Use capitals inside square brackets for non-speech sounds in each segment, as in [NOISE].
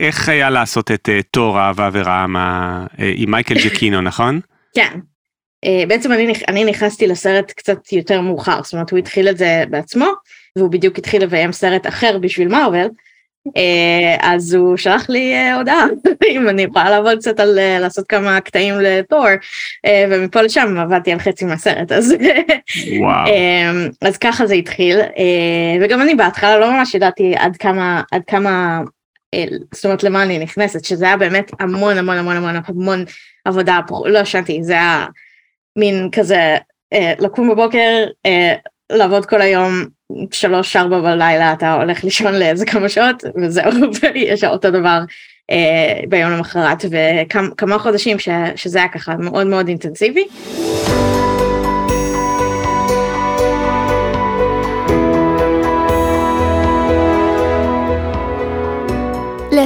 איך היה לעשות את uh, תור אהבה ורעם uh, עם מייקל [COUGHS] ג'קינו, נכון? כן. בעצם אני, אני נכנסתי לסרט קצת יותר מאוחר, זאת אומרת הוא התחיל את זה בעצמו, והוא בדיוק התחיל לביים סרט אחר בשביל מארוול, uh, אז הוא שלח לי הודעה [LAUGHS] אם אני יכולה לעבוד קצת על לעשות כמה קטעים לתור, ומפה לשם עבדתי על חצי מהסרט, אז, [LAUGHS] אז ככה זה התחיל, וגם אני בהתחלה לא ממש ידעתי עד כמה, עד כמה זאת אומרת למה אני נכנסת, שזה היה באמת המון המון המון המון המון עבודה, לא ישנתי, זה היה מין כזה אה, לקום בבוקר, אה, לעבוד כל היום, שלוש ארבע בלילה אתה הולך לישון לאיזה כמה שעות וזהו, [LAUGHS] ויש אותו דבר אה, ביום למחרת וכמה חודשים ש, שזה היה ככה מאוד מאוד אינטנסיבי.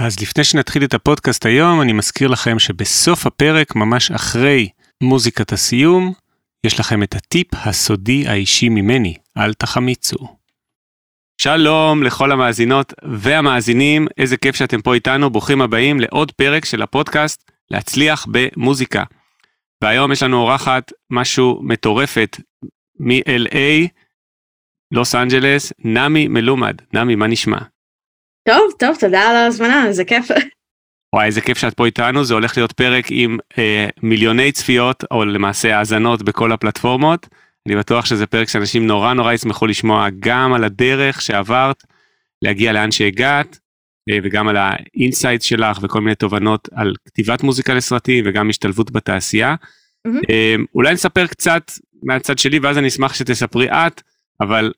אז לפני שנתחיל את הפודקאסט היום, אני מזכיר לכם שבסוף הפרק, ממש אחרי מוזיקת הסיום, יש לכם את הטיפ הסודי האישי ממני, אל תחמיצו. שלום לכל המאזינות והמאזינים, איזה כיף שאתם פה איתנו, ברוכים הבאים לעוד פרק של הפודקאסט להצליח במוזיקה. והיום יש לנו אורחת משהו מטורפת מ-LA, לוס אנג'לס, נמי מלומד. נמי, מה נשמע? טוב, טוב, תודה על ההזמנה, איזה כיף. וואי, איזה כיף שאת פה איתנו, זה הולך להיות פרק עם אה, מיליוני צפיות, או למעשה האזנות בכל הפלטפורמות. אני בטוח שזה פרק שאנשים נורא נורא ישמחו לשמוע גם על הדרך שעברת, להגיע לאן שהגעת, אה, וגם על ה insight שלך וכל מיני תובנות על כתיבת מוזיקה לסרטים וגם השתלבות בתעשייה. Mm-hmm. אה, אולי נספר קצת מהצד שלי ואז אני אשמח שתספרי את, אבל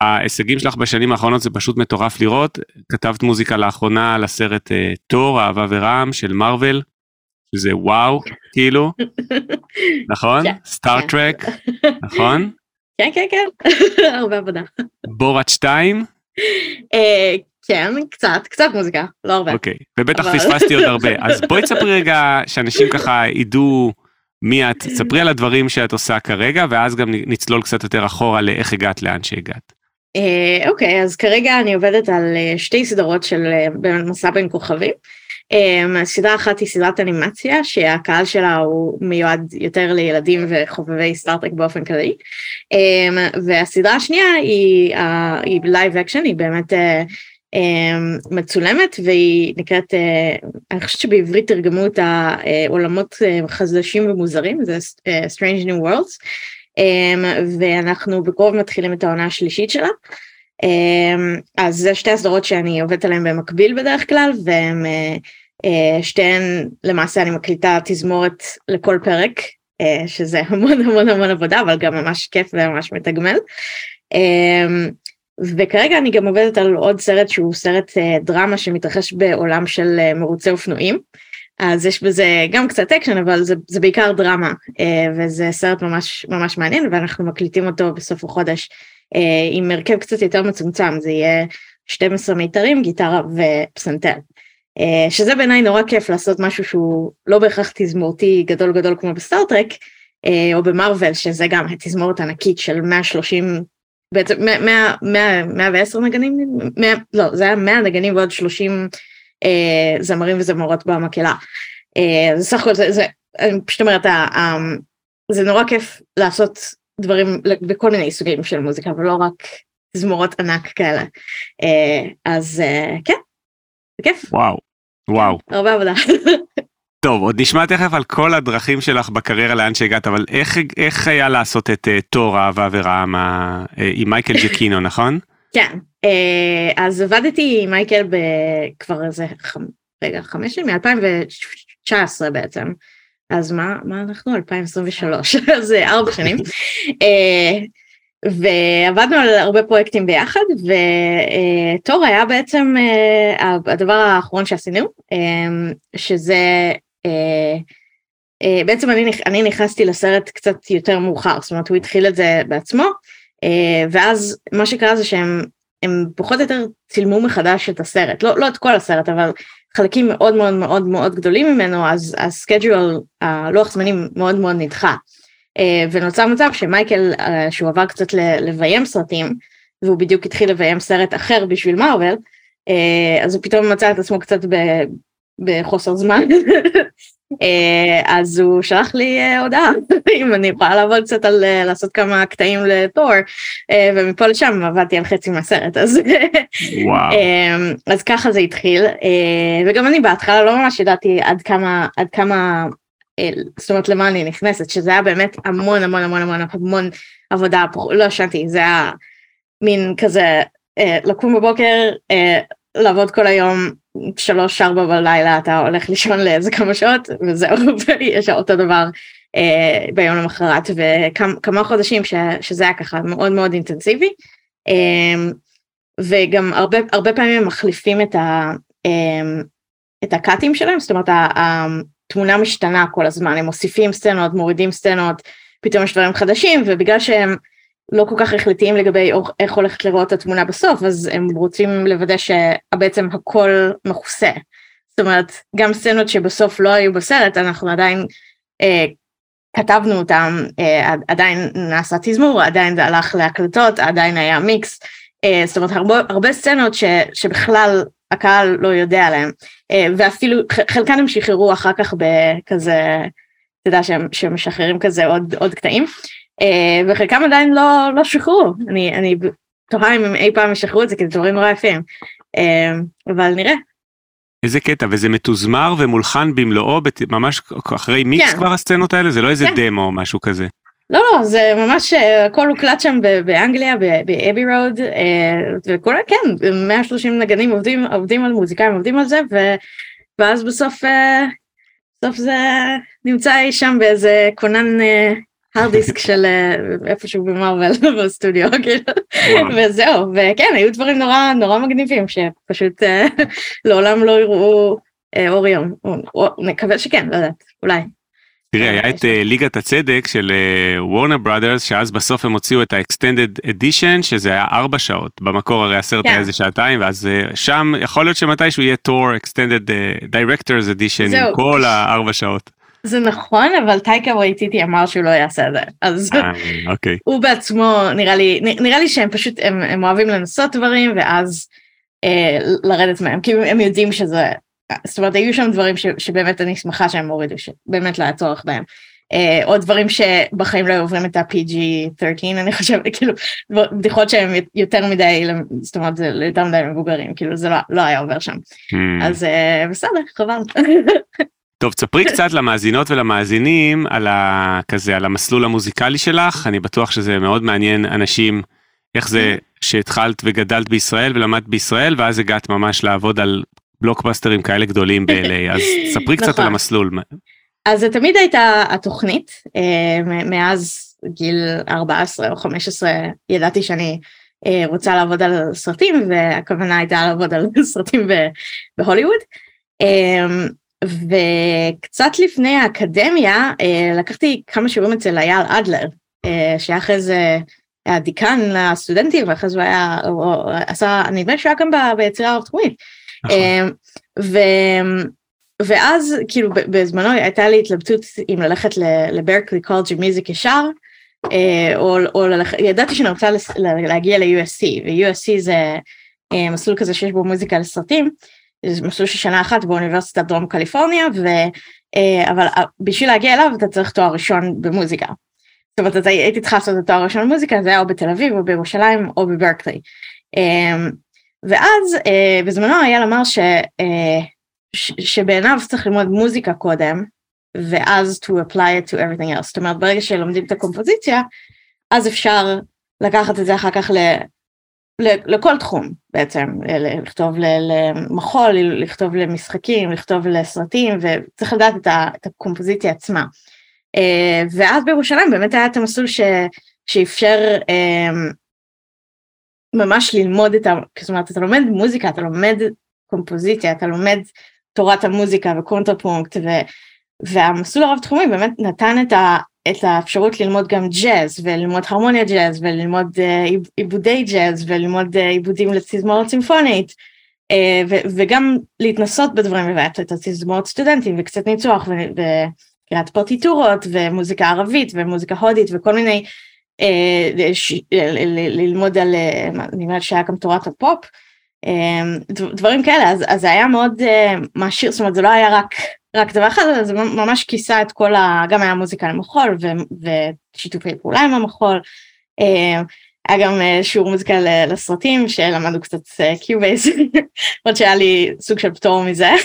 ההישגים שלך בשנים האחרונות זה פשוט מטורף לראות. כתבת מוזיקה לאחרונה לסרט uh, תור, אהבה ורעם של מארוול, שזה וואו, כאילו, [LAUGHS] נכון? סטאר טרק, [LAUGHS] נכון? כן, כן, כן, [LAUGHS] הרבה עבודה. בורת 2? אה, כן, קצת, קצת מוזיקה, לא הרבה. אוקיי, ובטח פספסתי עוד הרבה. אז בואי תספרי רגע, שאנשים ככה ידעו מי את, ספרי על הדברים שאת עושה כרגע, ואז גם נצלול קצת יותר אחורה לאיך הגעת לאן שהגעת. אה, אוקיי, אז כרגע אני עובדת על אה, שתי סדרות של אה, מסע בין כוכבים. סדרה אחת היא סדרת אנימציה שהקהל שלה הוא מיועד יותר לילדים וחובבי סטאר טרק באופן כללי. והסדרה השנייה היא live action, היא באמת מצולמת והיא נקראת, אני חושבת שבעברית תרגמו את העולמות חדשים ומוזרים, זה Strange New Worlds. אמ, ואנחנו בקרוב מתחילים את העונה השלישית שלה. אמ, אז זה שתי הסדרות שאני עובדת עליהן במקביל בדרך כלל, והן אה, אה, שתיהן למעשה אני מקליטה תזמורת לכל פרק, אה, שזה [LAUGHS] המון המון המון עבודה, אבל גם ממש כיף וממש מתגמל. אמ, וכרגע אני גם עובדת על עוד סרט שהוא סרט דרמה שמתרחש בעולם של מרוצי אופנועים. אז יש בזה גם קצת אקשן אבל זה, זה בעיקר דרמה אה, וזה סרט ממש ממש מעניין ואנחנו מקליטים אותו בסוף החודש אה, עם הרכב קצת יותר מצומצם זה יהיה 12 מיתרים גיטרה ופסנתר. אה, שזה בעיניי נורא כיף לעשות משהו שהוא לא בהכרח תזמורתי גדול גדול כמו בסטאר טרק או במארוול שזה גם תזמורת ענקית של 130 בעצם 100, 100, 110 נגנים, 100, לא זה היה 100 נגנים ועוד 30 אה, זמרים וזמרות במקהלה. אה, סך הכל זה, זה אני פשוט אומרת אה, זה נורא כיף לעשות דברים בכל מיני סוגים של מוזיקה ולא רק זמורות ענק כאלה אז כן זה כיף. וואו וואו. הרבה עבודה. [LAUGHS] טוב עוד נשמע תכף על כל הדרכים שלך בקריירה לאן שהגעת אבל איך איך היה לעשות את uh, תור אהבה ורעם uh, עם מייקל ג'קינו נכון? כן, אה, אז עבדתי עם מייקל כבר איזה, רגע, חמש שנים, מ-2019 בעצם. אז מה, מה אנחנו? 2023, [LAUGHS] אז ארבע שנים. [LAUGHS] אה, ועבדנו על הרבה פרויקטים ביחד, ותור היה בעצם אה, הדבר האחרון שעשינו, שזה אה, בעצם אני, אני נכנסתי לסרט קצת יותר מאוחר, זאת אומרת הוא התחיל את זה בעצמו, אה, ואז מה שקרה זה שהם הם פחות או יותר צילמו מחדש את הסרט, לא, לא את כל הסרט אבל חלקים מאוד מאוד מאוד מאוד גדולים ממנו, אז הסקייג'ואל, הלוח זמנים מאוד מאוד נדחה. אה, ונוצר מצב שמייקל, שהוא עבר קצת לביים סרטים, והוא בדיוק התחיל לביים סרט אחר בשביל מארוול, אז הוא פתאום מצא את עצמו קצת בחוסר זמן, אה, [LAUGHS] אז הוא שלח לי אה, הודעה [LAUGHS] אם אני יכולה לעבוד קצת על אה, לעשות כמה קטעים לתור ומפה לשם עבדתי על חצי מהסרט אז. [LAUGHS] אז ככה זה התחיל וגם אני בהתחלה לא ממש ידעתי עד כמה עד כמה זאת אומרת למה אני נכנסת שזה היה באמת המון המון המון המון המון עבודה לא ישנתי זה היה מין כזה לקום בבוקר לעבוד כל היום שלוש ארבע בלילה אתה הולך לישון לאיזה כמה שעות וזהו [LAUGHS] ויש אותו דבר אה, ביום למחרת. וכמה חודשים ש, שזה היה ככה מאוד מאוד אינטנסיבי. אה, וגם הרבה הרבה פעמים מחליפים את, ה, אה, את הקאטים שלהם. זאת אומרת התמונה משתנה כל הזמן. הם מוסיפים סצנות מורידים סצנות פתאום יש דברים חדשים ובגלל שהם לא כל כך החלטיים לגבי איך הולכת לראות התמונה בסוף, אז הם רוצים לוודא שבעצם הכל מכוסה. זאת אומרת, גם סצנות שבסוף לא היו בסרט, אנחנו עדיין אה, כתבנו אותם, אה, עדיין נעשה תזמור, עדיין זה הלך להקלטות, עדיין היה מיקס. אה, זאת אומרת, הרבה, הרבה סצנות ש, שבכלל הקהל לא יודע עליהן, אה, ואפילו חלקן הם שחררו אחר כך בכזה, אתה יודע שהם, שהם משחררים כזה עוד, עוד קטעים. אה, וחלקם עדיין לא, לא שחררו, אני, אני תוהה אם הם אי פעם ישחררו את זה כי זה דברים נורא יפים, אה, אבל נראה. איזה קטע וזה מתוזמר ומולחן במלואו ממש אחרי מיקס כן. כבר הסצנות האלה זה לא איזה כן. דמו או משהו כזה. לא לא זה ממש אה, הכל הוקלט שם באנגליה באבי רוד וכולם כן 130 נגנים עובדים עובדים על מוזיקה הם עובדים על זה ו, ואז בסוף בסוף זה נמצא אי שם באיזה כונן הרד דיסק של אה, איפשהו במרוויל [LAUGHS] בסטודיו [LAUGHS] כאילו וזהו וכן היו דברים נורא נורא מגניבים שפשוט אה, [LAUGHS] לעולם לא יראו אה, אור יום נקווה שכן לא יודעת אולי. תראי היה את ליגת הצדק של וורנר בראדרס שאז בסוף הם הוציאו את ה-extended edition שזה היה ארבע שעות במקור הרי הסרט היה כן. איזה שעתיים ואז שם יכול להיות שמתישהו יהיה תור extended directors edition עם כל הארבע שעות. זה נכון אבל טייקה וייטיטי אמר שהוא לא יעשה את זה אז אה, אוקיי. הוא בעצמו נראה לי נראה לי שהם פשוט הם, הם אוהבים לנסות דברים ואז אה, לרדת מהם כי הם יודעים שזה זאת אומרת היו שם דברים ש, שבאמת אני שמחה שהם הורידו שבאמת לא היה צורך בהם. אה, עוד דברים שבחיים לא עוברים את ה-PG-13 אני חושבת [LAUGHS] כאילו בדיחות שהם יותר מדי זאת אומרת זה יותר מדי מבוגרים כאילו זה לא, לא היה עובר שם mm. אז אה, בסדר חבל. [LAUGHS] טוב, תספרי קצת למאזינות ולמאזינים על ה... כזה, על המסלול המוזיקלי שלך, אני בטוח שזה מאוד מעניין אנשים, איך זה שהתחלת וגדלת בישראל ולמדת בישראל, ואז הגעת ממש לעבוד על בלוקבאסטרים כאלה גדולים ב-LA, אז ספרי קצת נכון. על המסלול. אז זה תמיד הייתה התוכנית, אה, מאז גיל 14 או 15 ידעתי שאני אה, רוצה לעבוד על סרטים, והכוונה הייתה לעבוד על [LAUGHS] סרטים בהוליווד. וקצת לפני האקדמיה אה, לקחתי כמה שיעורים אצל אייל אדלר, אה, שהיה אחרי זה היה דיקן לסטודנטים ואחרי זה הוא היה, הוא עשה, נדמה לי שהוא היה גם ביצירה הרב-תחומית. נכון. אה, ואז כאילו בזמנו הייתה לי התלבטות אם ללכת לברקלי קולג' מיוזיק ישר, או, או ללכת, ידעתי שאני רוצה להגיע ל-USC, ו-USC זה מסלול כזה שיש בו מוזיקה לסרטים. זה מסלול של שנה אחת באוניברסיטת דרום קליפורניה, ו, אה, אבל אה, בשביל להגיע אליו אתה צריך תואר ראשון במוזיקה. זאת אומרת, אתה, הייתי צריכה לעשות את התואר הראשון במוזיקה, זה היה או בתל אביב או בירושלים או בברקלי. אמ, ואז אה, בזמנו אייל אמר ש, ש, שבעיניו צריך ללמוד מוזיקה קודם, ואז to apply it to everything else. זאת אומרת, ברגע שלומדים את הקומפוזיציה, אז אפשר לקחת את זה אחר כך לכל תחום בעצם, לכתוב למחול, לכתוב למשחקים, לכתוב לסרטים, וצריך לדעת את הקומפוזיציה עצמה. אה, ואז בירושלים באמת היה את המסלול ש, שאפשר אה, ממש ללמוד את ה... זאת אומרת, אתה לומד מוזיקה, אתה לומד קומפוזיציה, אתה לומד תורת המוזיקה וקונטרפונקט, ו, והמסלול הרב תחומי באמת נתן את, ה, את האפשרות ללמוד גם ג'אז וללמוד הרמוניה ג'אז וללמוד uh, עיבודי ג'אז וללמוד uh, עיבודים לתזמורת סימפונית ו, וגם להתנסות בדברים ובאת את התזמורת סטודנטים וקצת ניצוח וקריאת פרטיטורות ומוזיקה ערבית ומוזיקה הודית וכל מיני ללמוד על, נראה לי שהיה גם תורת הפופ. דברים כאלה אז, זה היה מאוד מעשיר זאת אומרת זה לא היה רק רק דבר אחד, זה ממש כיסה את כל ה... גם היה מוזיקה למחול ו... ושיתופי פעולה עם המחול. אה, היה גם אה, שיעור מוזיקה לסרטים שלמדנו קצת Cubase, אה, [LAUGHS] עוד שהיה לי סוג של פטור מזה. [LAUGHS]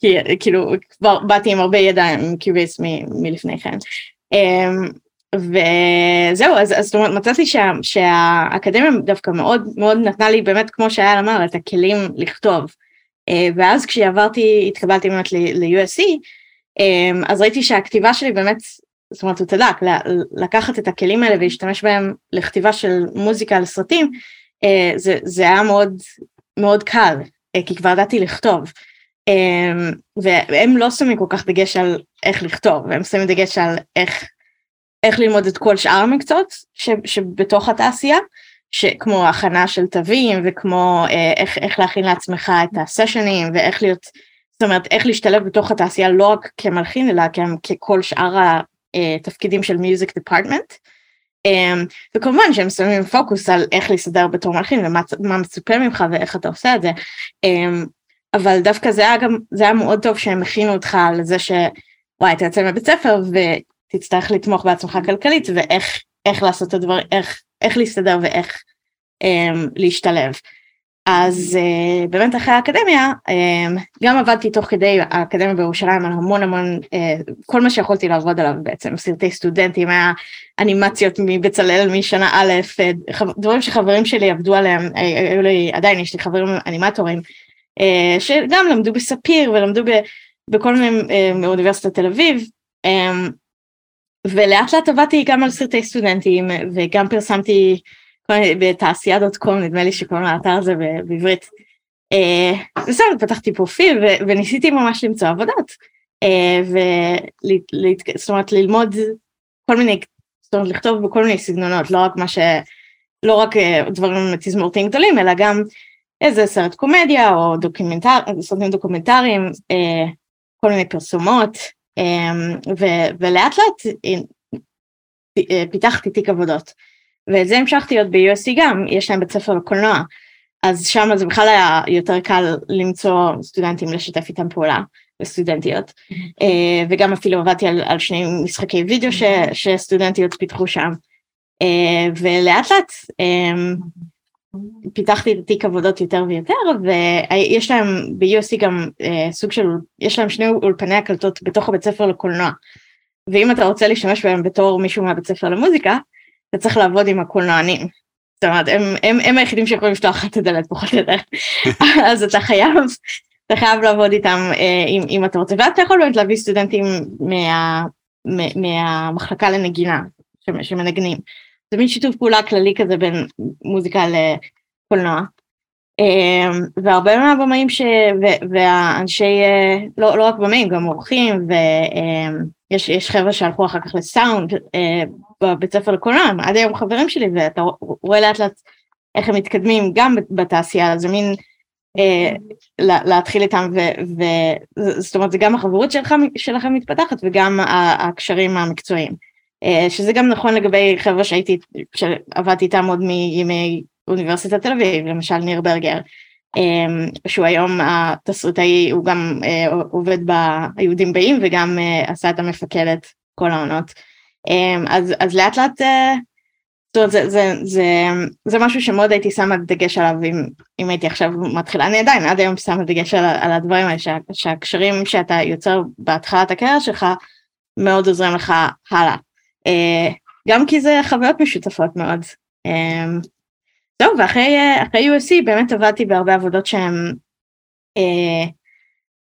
כי כאילו כבר באתי עם הרבה ידע עם Cubase מלפני כן. וזהו אז, אז זאת אומרת מצאתי שה, שהאקדמיה דווקא מאוד מאוד נתנה לי באמת כמו שהיה אמר את הכלים לכתוב. אה, ואז כשעברתי, התקבלתי באמת ל-USC, אה, אז ראיתי שהכתיבה שלי באמת, זאת אומרת, הוא צדק, לקחת את הכלים האלה ולהשתמש בהם לכתיבה של מוזיקה לסרטים, אה, זה, זה היה מאוד, מאוד קל, כי כבר ידעתי לכתוב. והם לא שמים כל כך דגש על איך לכתוב, הם שמים דגש על איך, איך ללמוד את כל שאר המקצועות שבתוך התעשייה. שכמו הכנה של תווים וכמו אה, איך, איך להכין לעצמך את הסשנים ואיך להיות, זאת אומרת איך להשתלב בתוך התעשייה לא רק כמלחין אלא גם ככל שאר התפקידים של מיוזיק דיפרטמנט. אה, וכמובן שהם שמים פוקוס על איך להסתדר בתור מלחין ומה מצופה ממך ואיך אתה עושה את זה. אה, אבל דווקא זה היה גם, זה היה מאוד טוב שהם הכינו אותך לזה שוואי אתה יוצא מבית ספר ותצטרך לתמוך בעצמך כלכלית ואיך לעשות את הדבר, איך איך להסתדר ואיך um, להשתלב. אז uh, באמת אחרי האקדמיה um, גם עבדתי תוך כדי האקדמיה בירושלים על המון המון uh, כל מה שיכולתי לעבוד עליו בעצם סרטי סטודנטים היה אנימציות מבצלאל משנה א' uh, דברים שחברים שלי עבדו עליהם היו לי עדיין יש לי חברים אנימטורים uh, שגם למדו בספיר ולמדו ב, בכל מיני uh, מאוניברסיטת תל אביב um, ולאט לאט עבדתי גם על סרטי סטודנטים וגם פרסמתי בתעשייה דוט קום נדמה לי שקוראים לאתר הזה בעברית. אה, וזהו פתחתי פרופיל וניסיתי ממש למצוא עבודות. אה, זאת אומרת ללמוד כל מיני, זאת אומרת לכתוב בכל מיני סגנונות לא רק מה ש... לא רק אה, דברים תזמורתיים גדולים אלא גם איזה סרט קומדיה או דוקומנטר, סרטים דוקומנטריים, כל מיני פרסומות. אמ, ולאט לאט אה, פיתחתי תיק עבודות. ואת זה המשכתי עוד ב-USC גם, יש להם בית ספר לקולנוע, אז שם זה בכלל היה יותר קל למצוא סטודנטים לשתף איתם פעולה, וסטודנטיות, אה, וגם אפילו עבדתי על, על שני משחקי וידאו ש, שסטודנטיות פיתחו שם, אה, ולאט לאט אמ, פיתחתי את תיק עבודות יותר ויותר ויש להם ב-USC גם אה, סוג של יש להם שני אולפני הקלטות בתוך הבית ספר לקולנוע ואם אתה רוצה להשתמש בהם בתור מישהו מהבית ספר למוזיקה אתה צריך לעבוד עם הקולנוענים. זאת אומרת הם, הם, הם היחידים שיכולים לפתוח את הדלת פחות או יותר [LAUGHS] אז אתה חייב אתה חייב לעבוד איתם אה, אם, אם אתה רוצה ואתה יכול באמת להביא סטודנטים מה, מה, מהמחלקה לנגינה שמנגנים. זה מין שיתוף פעולה כללי כזה בין מוזיקה לקולנוע. אמ, והרבה מהבמאים ש... והאנשי, אה, לא, לא רק במאים, גם אורחים, ויש אמ, חבר'ה שהלכו אחר כך לסאונד אה, בבית ספר לקולנוע, עד היום חברים שלי, ואתה רואה לאט לאט איך הם מתקדמים גם בתעשייה, זה מין אה, להתחיל איתם, וזאת אומרת זה גם החברות שלכם מתפתחת וגם הקשרים המקצועיים. אה, שזה גם נכון לגבי חבר'ה שהייתי, שעבדתי איתם עוד מימי אוניברסיטת תל אביב, למשל ניר ברגר, אה, שהוא היום התסריטאי, הוא גם אה, עובד ביהודים באים וגם עשה את המפקדת כל העונות. אז, אז לאט לאט, זאת אומרת, זה, זה, זה, זה משהו שמאוד הייתי שמה דגש עליו אם, אם הייתי עכשיו מתחילה, אני עדיין עד היום שמה דגש על, על הדברים האלה, שה, שהקשרים שאתה יוצר בהתחלת הקריירה שלך מאוד עוזרים לך הלאה. אה, גם כי זה חוויות משותפות מאוד. אה, זהו, ואחרי אה, USC באמת עבדתי בהרבה עבודות שהן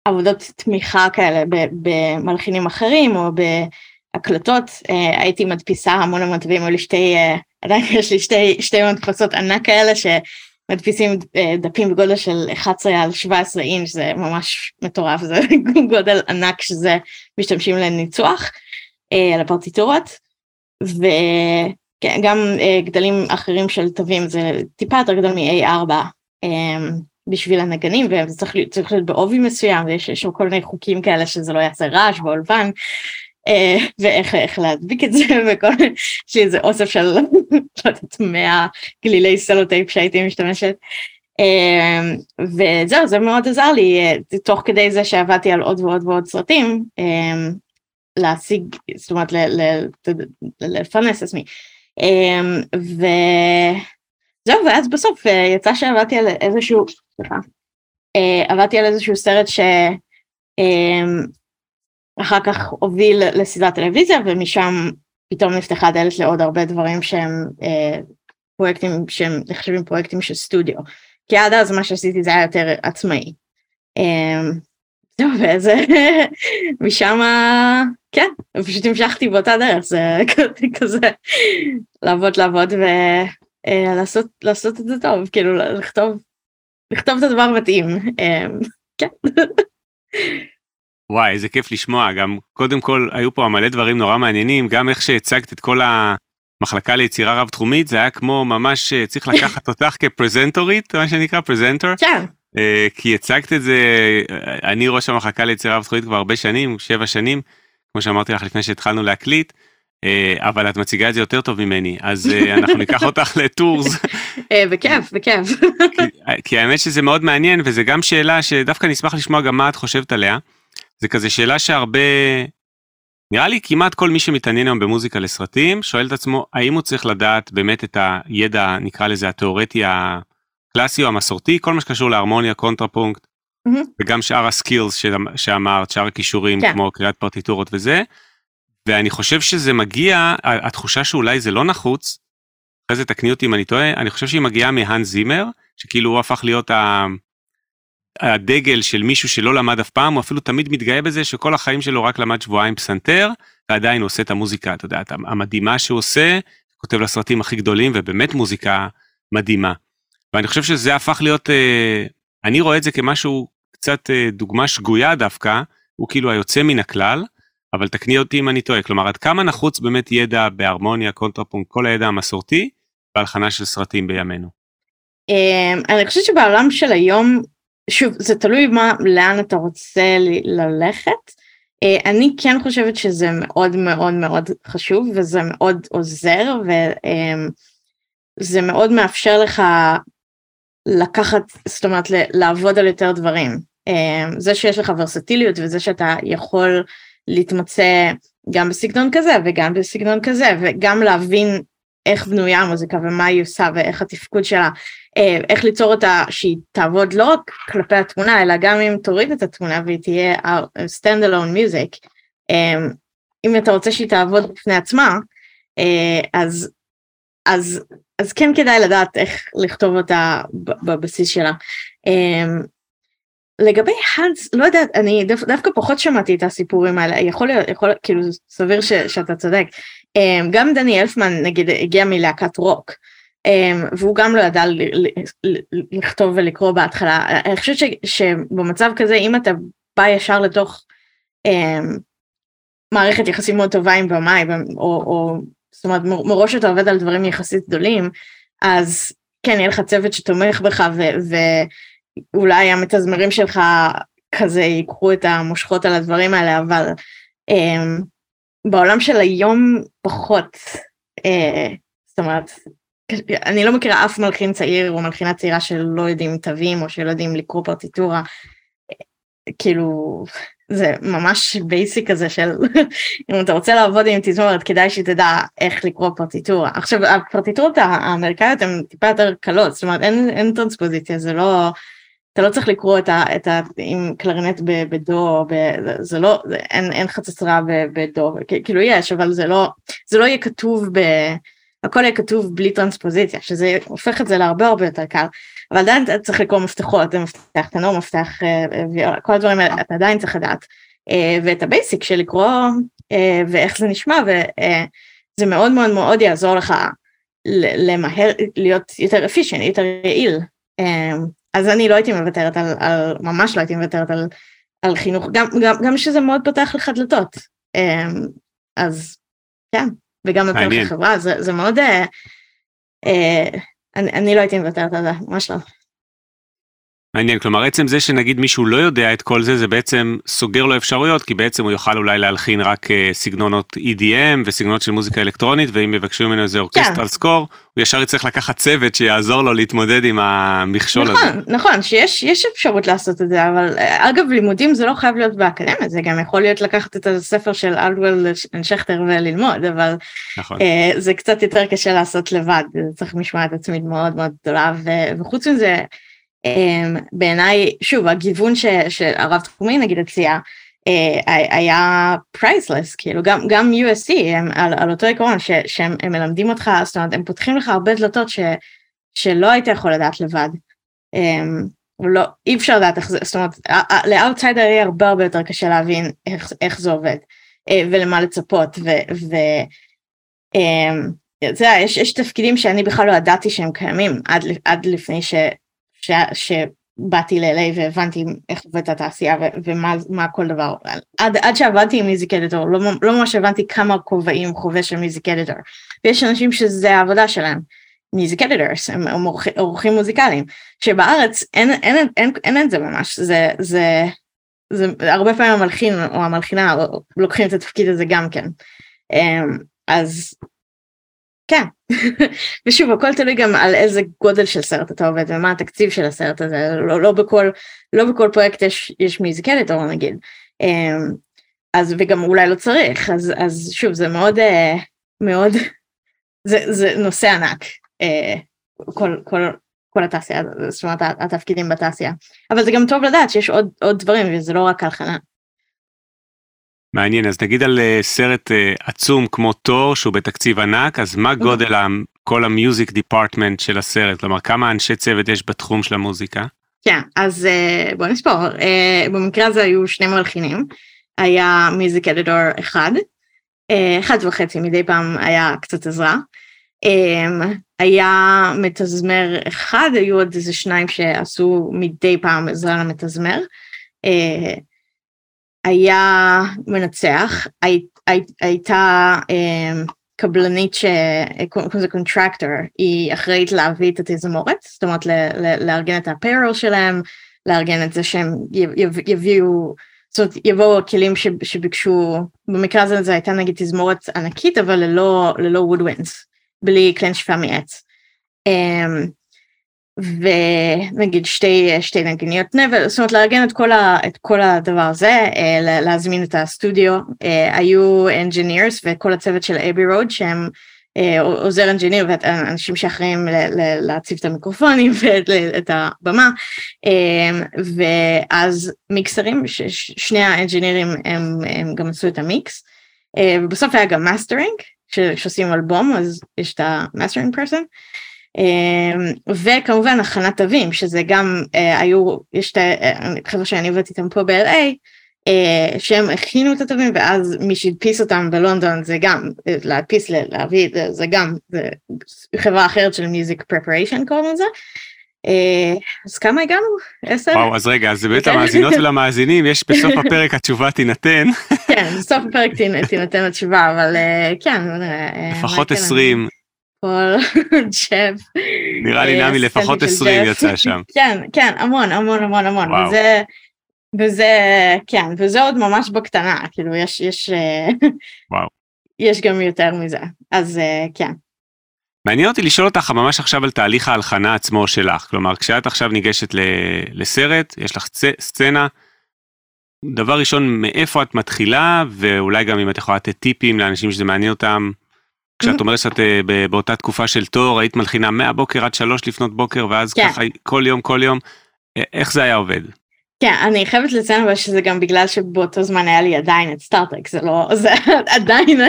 עבודות תמיכה כאלה במלחינים אחרים או בהקלטות, הייתי מדפיסה המון המון היו לי שתי, עדיין יש לי שתי, שתי מדפסות ענק כאלה ש... מדפיסים אה, דפים בגודל של 11 על 17 אינץ' זה ממש מטורף זה [LAUGHS] גודל ענק שזה משתמשים לניצוח על הפרטיטורות וגם גדלים אחרים של תווים זה טיפה יותר גדול מ-A4 בשביל הנגנים וזה צריך, צריך להיות בעובי מסוים ויש שם כל מיני חוקים כאלה שזה לא יעשה רעש באולפן אה, ואיך להדביק את זה [LAUGHS] וכל איזה אוסף של [LAUGHS] לא יודעת מאה גלילי סלוטייפ שהייתי משתמשת. אה, וזהו זה מאוד עזר לי אה, תוך כדי זה שעבדתי על עוד ועוד ועוד סרטים להשיג זאת אומרת לפרנס עצמי וזהו ואז בסוף יצא שעבדתי על איזשהו סליחה עבדתי על איזשהו סרט ש... אחר כך הוביל לסדרת טלוויזיה ומשם פתאום נפתחה דלת לעוד הרבה דברים שהם אה, פרויקטים שהם נחשבים פרויקטים של סטודיו. כי עד אז מה שעשיתי זה היה יותר עצמאי. וזה [LAUGHS] משם כן פשוט המשכתי באותה דרך זה [LAUGHS] כזה לעבוד לעבוד ולעשות אה, לעשות את זה טוב כאילו לכתוב לכתוב את הדבר המתאים. אה, כן. וואי, איזה כיף לשמוע. גם קודם כל, היו פה מלא דברים נורא מעניינים, גם איך שהצגת את כל המחלקה ליצירה רב-תחומית, זה היה כמו ממש אה, צריך לקחת אותך כפרזנטורית, מה שנקרא פרזנטור. כן. אה, כי הצגת את זה, אה, אני ראש המחלקה ליצירה רב-תחומית כבר הרבה שנים, שבע שנים, כמו שאמרתי לך לפני שהתחלנו להקליט. אבל את מציגה את זה יותר טוב ממני אז אנחנו ניקח [LAUGHS] אותך לטורס. בכיף בכיף. כי האמת שזה מאוד מעניין וזה גם שאלה שדווקא נשמח לשמוע גם מה את חושבת עליה. זה כזה שאלה שהרבה, נראה לי כמעט כל מי שמתעניין היום במוזיקה לסרטים, שואל את עצמו, האם הוא צריך לדעת באמת את הידע, נקרא לזה התיאורטי הקלאסי או המסורתי, כל מה שקשור להרמוניה, קונטרפונקט, mm-hmm. וגם שאר ה skills שאמרת, שאר הכישורים, כן. כמו קריאת פרטיטורות וזה. ואני חושב שזה מגיע, התחושה שאולי זה לא נחוץ, אחרי זה תקני אותי אם אני טועה, אני חושב שהיא מגיעה מהנס זימר, שכאילו הוא הפך להיות ה... הדגל של מישהו שלא למד אף פעם, הוא אפילו תמיד מתגאה בזה שכל החיים שלו רק למד שבועיים פסנתר, ועדיין הוא עושה את המוזיקה, אתה יודע, המדהימה שהוא עושה, כותב לסרטים הכי גדולים, ובאמת מוזיקה מדהימה. ואני חושב שזה הפך להיות, אה, אני רואה את זה כמשהו קצת אה, דוגמה שגויה דווקא, הוא כאילו היוצא מן הכלל, אבל תקני אותי אם אני טועה, כלומר עד כמה נחוץ באמת ידע בהרמוניה, קונטרפונקט, כל הידע המסורתי, בהלחנה של סרטים בימינו. אה, אני חושבת שבעולם של היום שוב זה תלוי מה לאן אתה רוצה ללכת אני כן חושבת שזה מאוד מאוד מאוד חשוב וזה מאוד עוזר וזה מאוד מאפשר לך לקחת זאת אומרת לעבוד על יותר דברים. אה, זה שיש לך ורסטיליות וזה שאתה יכול להתמצא גם בסגנון כזה וגם בסגנון כזה וגם להבין איך בנויה המוזיקה ומה היא עושה ואיך התפקוד שלה. אה, איך ליצור אותה שהיא תעבוד לא רק כלפי התמונה אלא גם אם תוריד את התמונה והיא תהיה stand alone music. אה, אם אתה רוצה שהיא תעבוד בפני עצמה אה, אז אז אז כן כדאי לדעת איך לכתוב אותה בבסיס שלה. לגבי האנס לא יודעת אני דווקא פחות שמעתי את הסיפורים האלה יכול להיות יכול כאילו סביר ש, שאתה צודק גם דני אלפמן נגיד הגיע מלהקת רוק Um, והוא גם לא ידע לכתוב ולקרוא בהתחלה. אני חושבת ש, שבמצב כזה אם אתה בא ישר לתוך מערכת יחסים מאוד טובה עם במאי, או, או זאת אומרת מראש אתה עובד על דברים יחסית גדולים, אז כן יהיה לך צוות שתומך בך ו, ואולי המתזמרים שלך כזה ייקחו את המושכות על הדברים האלה, אבל um, בעולם של היום פחות, uh, זאת אומרת אני לא מכירה אף מלחין צעיר או מלחינה צעירה שלא יודעים תווים או שלא יודעים לקרוא פרטיטורה. כאילו זה ממש basic כזה של אם אתה רוצה לעבוד עם תזמורת כדאי שתדע איך לקרוא פרטיטורה. עכשיו הפרטיטורות האמריקאיות הן טיפה יותר קלות זאת אומרת אין, אין טרנספוזיציה זה לא אתה לא צריך לקרוא את ה... את ה עם קלרינט בדו, ב, זה לא, זה, אין, אין חצוצרה בדו, כאילו יש, אבל זה לא, זה לא יהיה כתוב ב... הכל יהיה כתוב בלי טרנספוזיציה, שזה הופך את זה להרבה הרבה יותר קל, אבל עדיין אתה צריך לקרוא מפתחות, מפתח טנור, מפתח אה, ויולה, כל הדברים האלה אתה עדיין צריך לדעת, אה, ואת ה basic של לקרוא אה, ואיך זה נשמע, וזה מאוד מאוד מאוד יעזור לך למהר, להיות יותר efficient, יותר יעיל. אז אני לא הייתי מוותרת על, על ממש לא הייתי מוותרת על, על חינוך, גם, גם, גם שזה מאוד פותח לך דלתות. אז כן, וגם נותן לך חברה, זה, זה מאוד, אה, אה, אני, אני לא הייתי מוותרת על זה, ממש לא. מעניין, כלומר עצם זה שנגיד מישהו לא יודע את כל זה, זה בעצם סוגר לו אפשרויות, כי בעצם הוא יוכל אולי להלחין רק uh, סגנונות EDM וסגנונות של מוזיקה אלקטרונית, ואם יבקשו ממנו איזה אורקסטרל כן. סקור, הוא ישר יצטרך לקחת צוות שיעזור לו להתמודד עם המכשול נכון, הזה. נכון, נכון, שיש אפשרות לעשות את זה, אבל אה, אגב לימודים זה לא חייב להיות באקדמיה, זה גם יכול להיות לקחת את הספר של אלדוול שכטר וללמוד, אבל נכון. uh, זה קצת יותר קשה לעשות לבד, צריך משמעת עצמית מאוד מאוד גדולה, וחוץ מזה, בעיניי, שוב, הגיוון שהרב תחומי נגיד הציע, uh, היה priceless, כאילו גם, גם USC הם על, על אותו עקרון ש, שהם מלמדים אותך, זאת אומרת הם פותחים לך הרבה דלתות ש, שלא היית יכול לדעת לבד. Um, לא, אי אפשר לדעת איך זה, זאת אומרת, לאאוטסיידר יהיה הרבה הרבה יותר קשה להבין איך, איך זה עובד uh, ולמה לצפות ו... ו um, אתה יודע, יש, יש תפקידים שאני בכלל לא ידעתי שהם קיימים עד, עד לפני ש, ש, שבאתי ל-LA והבנתי איך עובדת התעשייה ומה כל דבר. עד, עד שעבדתי עם מיזיק אדיטור, לא, לא ממש הבנתי כמה כובעים חווה של מיזיק אדיטור. ויש אנשים שזה העבודה שלהם. music editors, הם, הם עורכים מוזיקליים, שבארץ אין, אין, אין, אין, אין את זה ממש, זה, זה, זה הרבה פעמים המלחין או המלחינה לוקחים את התפקיד הזה גם כן. אמ, אז כן, [LAUGHS] ושוב הכל תלוי גם על איזה גודל של סרט אתה עובד ומה התקציב של הסרט הזה, לא, לא, בכל, לא בכל פרויקט יש, יש music editor נגיד, אמ, אז וגם אולי לא צריך, אז, אז שוב זה מאוד, אה, מאוד, [LAUGHS] זה, זה נושא ענק, אה, כל, כל, כל התעשייה, זאת אומרת התפקידים בתעשייה, אבל זה גם טוב לדעת שיש עוד, עוד דברים וזה לא רק הלחנה. מעניין, אז נגיד על uh, סרט uh, עצום כמו תור שהוא בתקציב ענק, אז מה אוקיי. גודל כל המיוזיק דיפרטמנט של הסרט? כלומר, כמה אנשי צוות יש בתחום של המוזיקה? כן, אז uh, בוא נספור, במקרה הזה היו שני מלחינים, היה מיוזיק אדיטור אחד, אחד וחצי, מדי פעם היה קצת עזרה. היה מתזמר אחד, היו עוד איזה שניים שעשו מדי פעם עזרה למתזמר. היה מנצח, הי, הי, הייתה um, קבלנית שקוראים לזה קונטרקטור, היא אחראית להביא את התזמורת, זאת אומרת לארגן את ה payroll שלהם, לארגן את זה שהם יביאו, זאת אומרת יבואו הכלים שביקשו, במקרה הזה זה הייתה נגיד תזמורת ענקית אבל ללא, ללא woodwinds, בלי כלי נשיפה מעץ. Um, ונגיד שתי, שתי נגניות נבל, זאת אומרת לארגן את כל, ה, את כל הדבר הזה, אה, להזמין את הסטודיו, אה, היו engineers וכל הצוות של Abbey Road שהם אה, עוזר engineer ואנשים שאחראים להציב את המיקרופונים [LAUGHS] ואת הבמה, ואז מיקסרים, שני האנג'ינירים הם, הם גם עשו את המיקס, ובסוף היה גם מאסטרינג, כשעושים אלבום אז יש את ה mastering person. אמ, וכמובן הכנת תווים, שזה גם אה, היו, יש את החבר'ה אה, שאני עובדת איתם פה ב-LA, אה, שהם הכינו את התווים ואז מי שהדפיס אותם בלונדון זה גם, להדפיס, להביא, את זה זה גם, חברה אחרת של music preparation קוראים לזה. אז כמה הגענו? עשר? וואו, אז רגע, אז באמת כן. המאזינות [LAUGHS] ולמאזינים, יש בסוף הפרק התשובה תינתן. כן, בסוף הפרק תינתן התשובה, אבל כן. לפחות 20 כל ג'ב. נראה לי אה, נמי לפחות 20 יצא שם. [LAUGHS] כן, כן, המון, המון, המון, המון. וזה, וזה, כן, וזה עוד ממש בקטנה, כאילו, יש, יש, אה, [LAUGHS] יש גם יותר מזה, אז אה, כן. מעניין אותי לשאול אותך ממש עכשיו על תהליך ההלחנה עצמו שלך. כלומר, כשאת עכשיו ניגשת לסרט, יש לך סצנה, דבר ראשון, מאיפה את מתחילה, ואולי גם אם את יכולה לתת טיפים לאנשים שזה מעניין אותם, כשאת אומרת שאת אה, באותה תקופה של תור היית מלחינה מהבוקר עד שלוש לפנות בוקר ואז כן. ככה כל יום כל יום איך זה היה עובד. כן אני חייבת לציין אבל שזה גם בגלל שבאותו זמן היה לי עדיין את סטארטק זה לא זה [LAUGHS] עדיין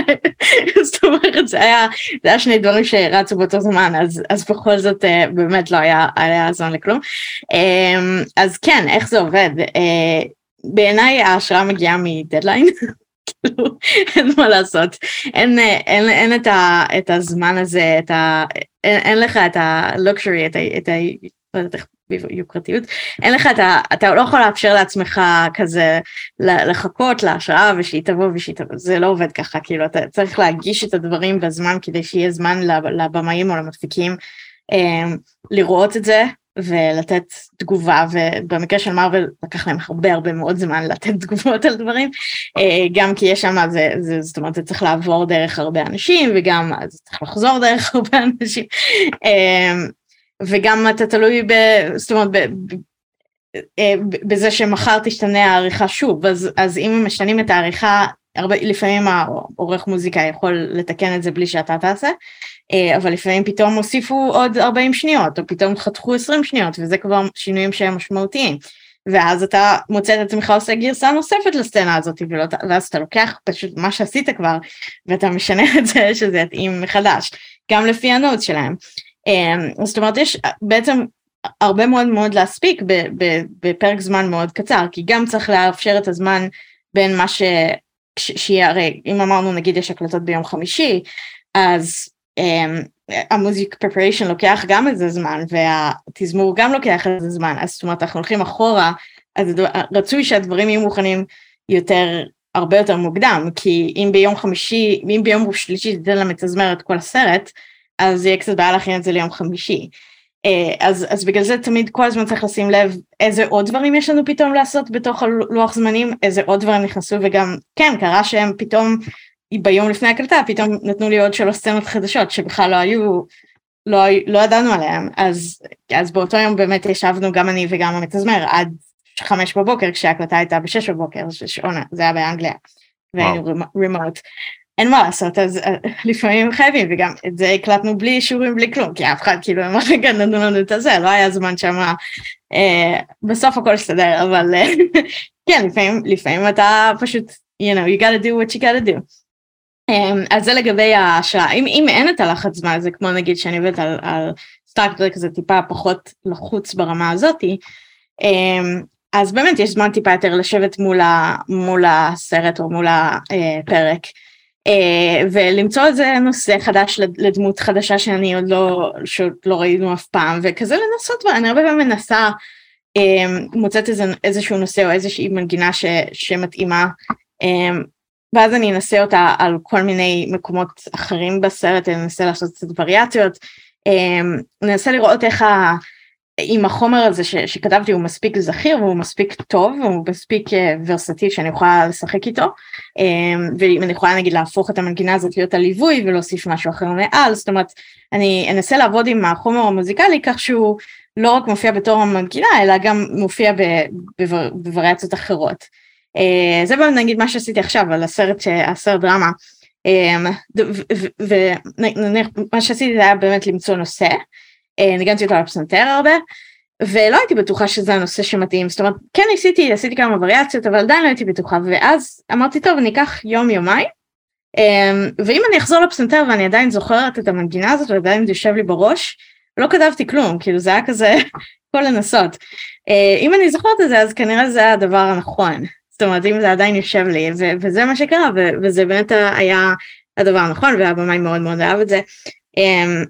זאת אומרת זה היה זה היה שני דברים שרצו באותו זמן אז אז בכל זאת אה, באמת לא היה היה זמן לכלום אמ, אז כן איך זה עובד אה, בעיניי ההשראה מגיעה מדדליין אין מה לעשות, אין, אין, אין את, ה, את הזמן הזה, את ה, אין, אין לך את הלוקשורי, את ה... את ה לא יוקרתיות, אין לך את ה... אתה לא יכול לאפשר לעצמך כזה לחכות להשראה ושהיא תבוא ושהיא תבוא, זה לא עובד ככה, כאילו אתה צריך להגיש את הדברים בזמן כדי שיהיה זמן לבמאים או למפיקים אמ, לראות את זה ולתת תגובה, ובמקרה של מארוול לקח להם הרבה הרבה מאוד זמן לתת תגובות על דברים, אה, גם כי יש שם, זה, זה, זאת אומרת, זה צריך לעבור דרך הרבה אנשים, וגם זה צריך לחזור דרך [LAUGHS] הרבה אנשים, אמ, וגם אתה תלוי ב... זאת אומרת, ב, ב, אה, בזה שמחר תשתנה העריכה שוב, אז, אז אם משנים את העריכה, הרבה, לפעמים העורך מוזיקה יכול לתקן את זה בלי שאתה תעשה, אה, אבל לפעמים פתאום הוסיפו עוד 40 שניות, או פתאום חתכו 20 שניות, וזה כבר שינויים שהם משמעותיים. ואז אתה מוצא את עצמך עושה גרסה נוספת לסצנה הזאת, ולא, ואז אתה לוקח פשוט מה שעשית כבר, ואתה משנה [LAUGHS] את זה שזה יתאים מחדש, גם לפי הנוט שלהם. אה, זאת אומרת, יש בעצם הרבה מאוד מאוד להספיק בפרק זמן מאוד קצר, כי גם צריך לאפשר את הזמן בין מה ש... שיהיה, הרי אם אמרנו נגיד יש הקלטות ביום חמישי, אז ה music preparation לוקח גם איזה זמן והתזמור גם לוקח איזה זמן. אז זאת אומרת אנחנו הולכים אחורה אז רצוי שהדברים יהיו מוכנים יותר הרבה יותר מוקדם כי אם ביום חמישי אם ביום שלישי תיתן למתזמר את כל הסרט אז יהיה קצת בעיה להכין את זה ליום חמישי. אה, אז, אז בגלל זה תמיד כל הזמן צריך לשים לב איזה עוד דברים יש לנו פתאום לעשות בתוך הלוח זמנים איזה עוד דברים נכנסו וגם כן קרה שהם פתאום ביום לפני הקלטה פתאום נתנו לי עוד שלוש סצנות חדשות שבכלל לא היו, לא, לא ידענו עליהן, אז, אז באותו יום באמת ישבנו גם אני וגם המתזמר עד חמש בבוקר כשההקלטה הייתה בשש בבוקר, שעונה, זה היה באנגליה, והיינו רימוט. אין מה לעשות, אז uh, לפעמים חייבים, וגם את זה הקלטנו בלי אישורים, בלי כלום, כי אף אחד כאילו הם רגע נתנו לנו את הזה, לא היה זמן שמה, uh, בסוף הכל הסתדר, אבל uh, [LAUGHS] כן, לפעמים, לפעמים אתה פשוט, you know, you gotta do what you gotta do. Um, אז זה לגבי ההשראה, אם, אם אין את הלחץ זמן הזה, כמו נגיד שאני עובדת על, על סטארקטרק זה טיפה פחות לחוץ ברמה הזאתי, um, אז באמת יש זמן טיפה יותר לשבת מול, ה, מול הסרט או מול הפרק. Uh, ולמצוא איזה נושא חדש לדמות חדשה שאני עוד לא, שעוד לא ראינו אף פעם, וכזה לנסות, ואני הרבה פעמים מנסה, um, מוצאת איזה, איזשהו נושא או איזושהי מנגינה ש, שמתאימה, ואז אני אנסה אותה על כל מיני מקומות אחרים בסרט, אני אנסה לעשות קצת וריאציות, אמ, אני אנסה לראות איך ה... אם החומר הזה ש, שכתבתי הוא מספיק זכיר והוא מספיק טוב והוא מספיק אה, ורסטיל שאני יכולה לשחק איתו. אמ, ואם אני יכולה נגיד להפוך את המנגינה הזאת להיות הליווי ולהוסיף משהו אחר מעל. זאת אומרת אני אנסה לעבוד עם החומר המוזיקלי כך שהוא לא רק מופיע בתור המנגינה אלא גם מופיע בווריאציות אחרות. אה, זה באמת נגיד מה שעשיתי עכשיו על הסרט, הסרט דרמה. אה, ומה שעשיתי זה היה באמת למצוא נושא, אה, ניגנתי אותו על הפסנתר הרבה, ולא הייתי בטוחה שזה הנושא שמתאים, זאת אומרת, כן ניסיתי, עשיתי כמה וריאציות, אבל עדיין לא הייתי בטוחה, ואז אמרתי, טוב, אני אקח יום יומיים, ואם אני אחזור לפסנתר ואני עדיין זוכרת את המנגינה הזאת ועדיין זה יושב לי בראש, לא כתבתי כלום, כאילו זה היה כזה, [LAUGHS] כל לנסות. אם אני זוכרת את זה, אז כנראה זה הדבר הנכון. זאת אומרת, אם זה עדיין יושב לי, ו- וזה מה שקרה, ו- וזה באמת היה הדבר הנכון, והבמאי מאוד מאוד אהב את זה. Um,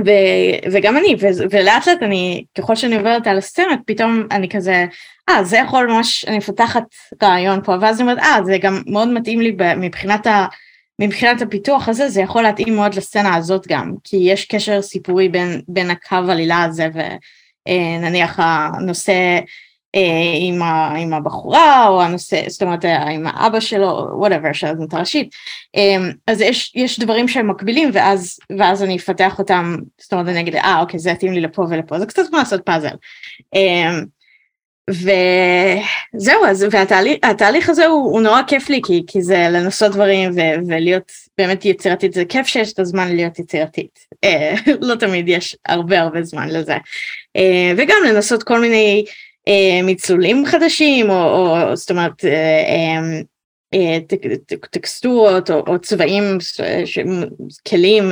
ו- וגם אני, ו- ולאט לאט אני, ככל שאני עוברת על הסצנת, פתאום אני כזה, אה, זה יכול ממש, אני מפתחת רעיון פה, ואז אני אומרת, אה, זה גם מאוד מתאים לי מבחינת ה... מבחינת הפיתוח הזה זה יכול להתאים מאוד לסצנה הזאת גם, כי יש קשר סיפורי בין, בין הקו עלילה הזה ונניח אה, הנושא עם, ה, עם הבחורה או הנושא, זאת אומרת אה, עם האבא שלו, וואטאבר, של הדמות הראשית. אה, אז יש, יש דברים שהם מקבילים ואז, ואז אני אפתח אותם, זאת אומרת אני אגיד, אה אוקיי זה יתאים לי לפה ולפה, זה קצת כמו לעשות פאזל. וזהו, אז והתהליך הזה הוא, הוא נורא כיף לי כי, כי זה לנסות דברים ו, ולהיות באמת יצירתית, זה כיף שיש את הזמן להיות יצירתית, [LAUGHS] לא תמיד יש הרבה הרבה זמן לזה. וגם לנסות כל מיני אה, מצלולים חדשים, או, או זאת אומרת אה, אה, טקסטורות או, או צבעים, כלים,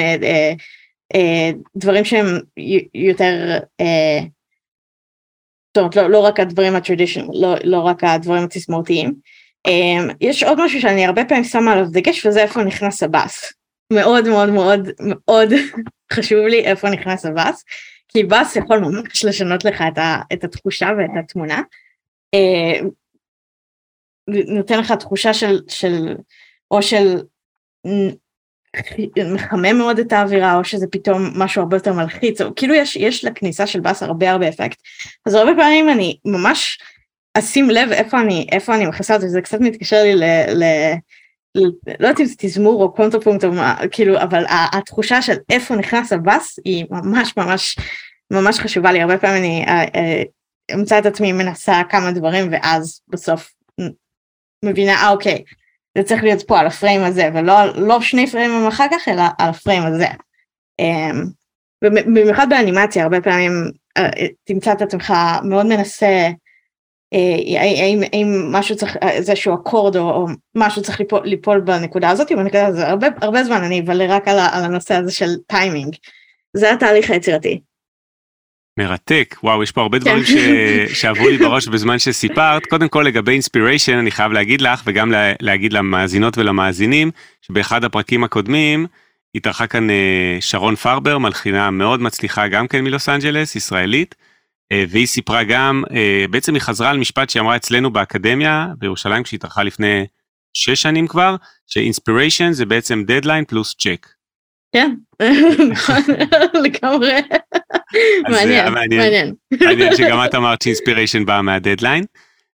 דברים שהם יותר, זאת אומרת לא, לא רק הדברים הטרדישיונל, לא, לא רק הדברים התזמורתיים. יש עוד משהו שאני הרבה פעמים שמה עליו דגש וזה איפה נכנס הבאס. מאוד מאוד מאוד מאוד [LAUGHS] חשוב לי איפה נכנס הבאס. כי בס יכול ממש לשנות לך את, ה, את התחושה ואת התמונה. אה, נותן לך תחושה של, של או של מחמם מאוד את האווירה או שזה פתאום משהו הרבה יותר מלחיץ או כאילו יש יש לכניסה של בס הרבה הרבה אפקט אז הרבה פעמים אני ממש אשים לב איפה אני איפה אני מכניסה את זה זה קצת מתקשר לי ל... ל לא יודעת אם זה תזמור או קונטרפונקט או מה כאילו אבל התחושה של איפה נכנס הבאס היא ממש ממש ממש חשובה לי הרבה פעמים אני אה, אה, אמצא את עצמי מנסה כמה דברים ואז בסוף מבינה אה אוקיי זה צריך להיות פה על ה frame הזה ולא לא שני פריימים אחר כך אלא על ה frame הזה. אמ, במיוחד באנימציה הרבה פעמים אה, תמצא את עצמך מאוד מנסה האם, האם משהו צריך איזשהו אקורד או, או משהו צריך ליפול, ליפול בנקודה הזאת בנקודה הזאת הרבה, הרבה זמן אני אבלה רק על, על הנושא הזה של טיימינג זה התהליך היצירתי. מרתק. וואו יש פה הרבה דברים ש... שעברו לי בראש בזמן שסיפרת. קודם כל לגבי inspiration אני חייב להגיד לך וגם לה... להגיד למאזינות ולמאזינים שבאחד הפרקים הקודמים התארחה כאן אה, שרון פרבר מלחינה מאוד מצליחה גם כן מלוס אנג'לס ישראלית. אה, והיא סיפרה גם אה, בעצם היא חזרה על משפט שהיא אמרה אצלנו באקדמיה בירושלים כשהיא התארחה לפני שש שנים כבר ש inspiration זה בעצם דדליין פלוס צ'ק. כן, נכון, [LAUGHS] לגמרי. מעניין, מעניין. מעניין שגם את אמרת ש inspiration באה מהדדליין.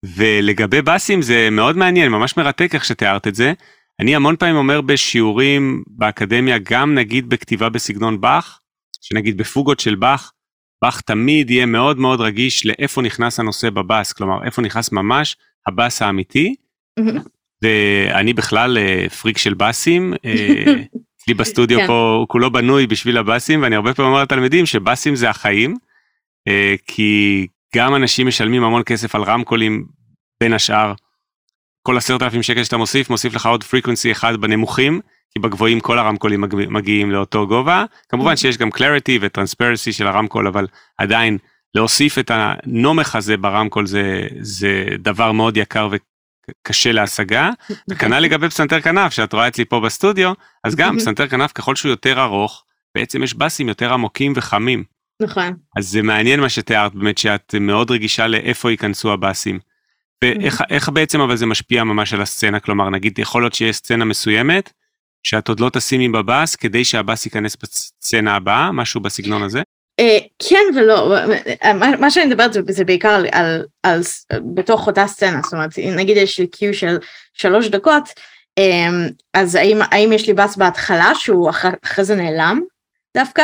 ולגבי באסים זה מאוד מעניין, ממש מרתק איך שתיארת את זה. אני המון פעמים אומר בשיעורים באקדמיה, גם נגיד בכתיבה בסגנון באך, שנגיד בפוגות של באך, באך תמיד יהיה מאוד מאוד רגיש לאיפה נכנס הנושא בבאס, כלומר איפה נכנס ממש הבאס האמיתי. ואני בכלל אה, פריק של באסים. אה, [LAUGHS] אצלי בסטודיו כן. פה הוא כולו בנוי בשביל הבאסים ואני הרבה פעמים אומר לתלמידים שבאסים זה החיים. אה, כי גם אנשים משלמים המון כסף על רמקולים בין השאר. כל עשרת אלפים שקל שאתה מוסיף מוסיף לך עוד frequency אחד בנמוכים כי בגבוהים כל הרמקולים מגיעים לאותו גובה כמובן שיש גם קלריטי וטרנספרסי של הרמקול אבל עדיין להוסיף את הנומך הזה ברמקול זה זה דבר מאוד יקר קשה להשגה, [LAUGHS] וכנ"ל לגבי פסנתר כנף שאת רואה אצלי פה בסטודיו, אז גם [LAUGHS] פסנתר כנף ככל שהוא יותר ארוך, בעצם יש באסים יותר עמוקים וחמים. נכון. אז זה מעניין מה שתיארת באמת שאת מאוד רגישה לאיפה ייכנסו הבאסים. ואיך [LAUGHS] בעצם אבל זה משפיע ממש על הסצנה, כלומר נגיד יכול להיות שיש סצנה מסוימת, שאת עוד לא תשימי בבאס כדי שהבאס ייכנס בסצנה הבאה, משהו בסגנון הזה? אה, כן ולא, מה שאני מדברת זה בעיקר על, על, בתוך אותה סצנה, זאת אומרת נגיד יש לי קיו של שלוש דקות, אמ, אז האם, האם יש לי בס בהתחלה שהוא אחרי, אחרי זה נעלם דווקא,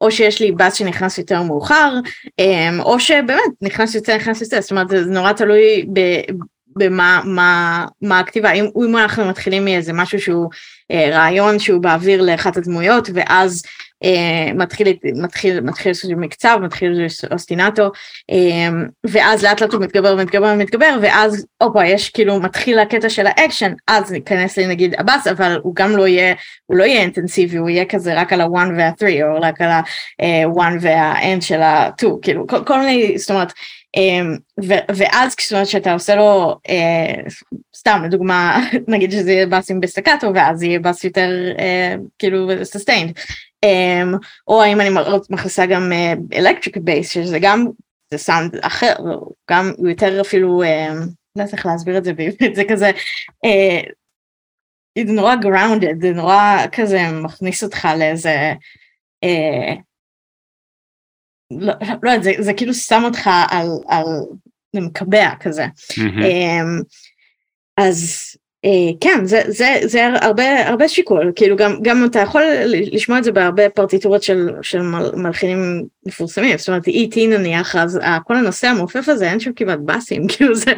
או שיש לי בס שנכנס יותר מאוחר, אמ, או שבאמת נכנס יותר נכנס יותר, זאת אומרת זה נורא תלוי ב, במה מה, מה הכתיבה, אם, אם אנחנו מתחילים מאיזה משהו שהוא אה, רעיון שהוא באוויר לאחת הדמויות ואז אה, מתחיל, מתחיל, מתחיל לעשות מקצב, מתחיל אוסטינטו, אה, ואז לאט לאט הוא מתגבר ומתגבר ומתגבר, ואז הופה, יש כאילו, מתחיל הקטע של האקשן, אז ניכנס לי נגיד הבאס, אבל הוא גם לא יהיה, הוא לא יהיה אינטנסיבי, הוא יהיה כזה רק על ה-1 וה-3, או רק על ה-1 וה-end של ה-2, כאילו, כל, כל מיני, זאת אומרת, ואז כשאתה עושה לו, סתם לדוגמה, [LAUGHS] נגיד שזה יהיה באסים בסטקטו, ואז יהיה באס יותר כאילו sustained. Um, או האם אני מכניסה גם electric uh, bass שזה גם זה סאונד אחר גם יותר אפילו לא יודעת איך להסביר את זה בעברית זה כזה זה נורא grounded זה נורא כזה מכניס אותך לאיזה לא, לא יודעת זה, זה כאילו שם אותך על, על מקבע כזה. mm-hmm. אז אה, כן זה זה זה הרבה הרבה שיקול. כאילו גם גם אתה יכול לשמוע את זה בהרבה פרטיטורות של של מלחינים מפורסמים. זאת אומרת E.T נניח אז כל הנושא המעופף הזה אין שם כמעט באסים [LAUGHS] כאילו זה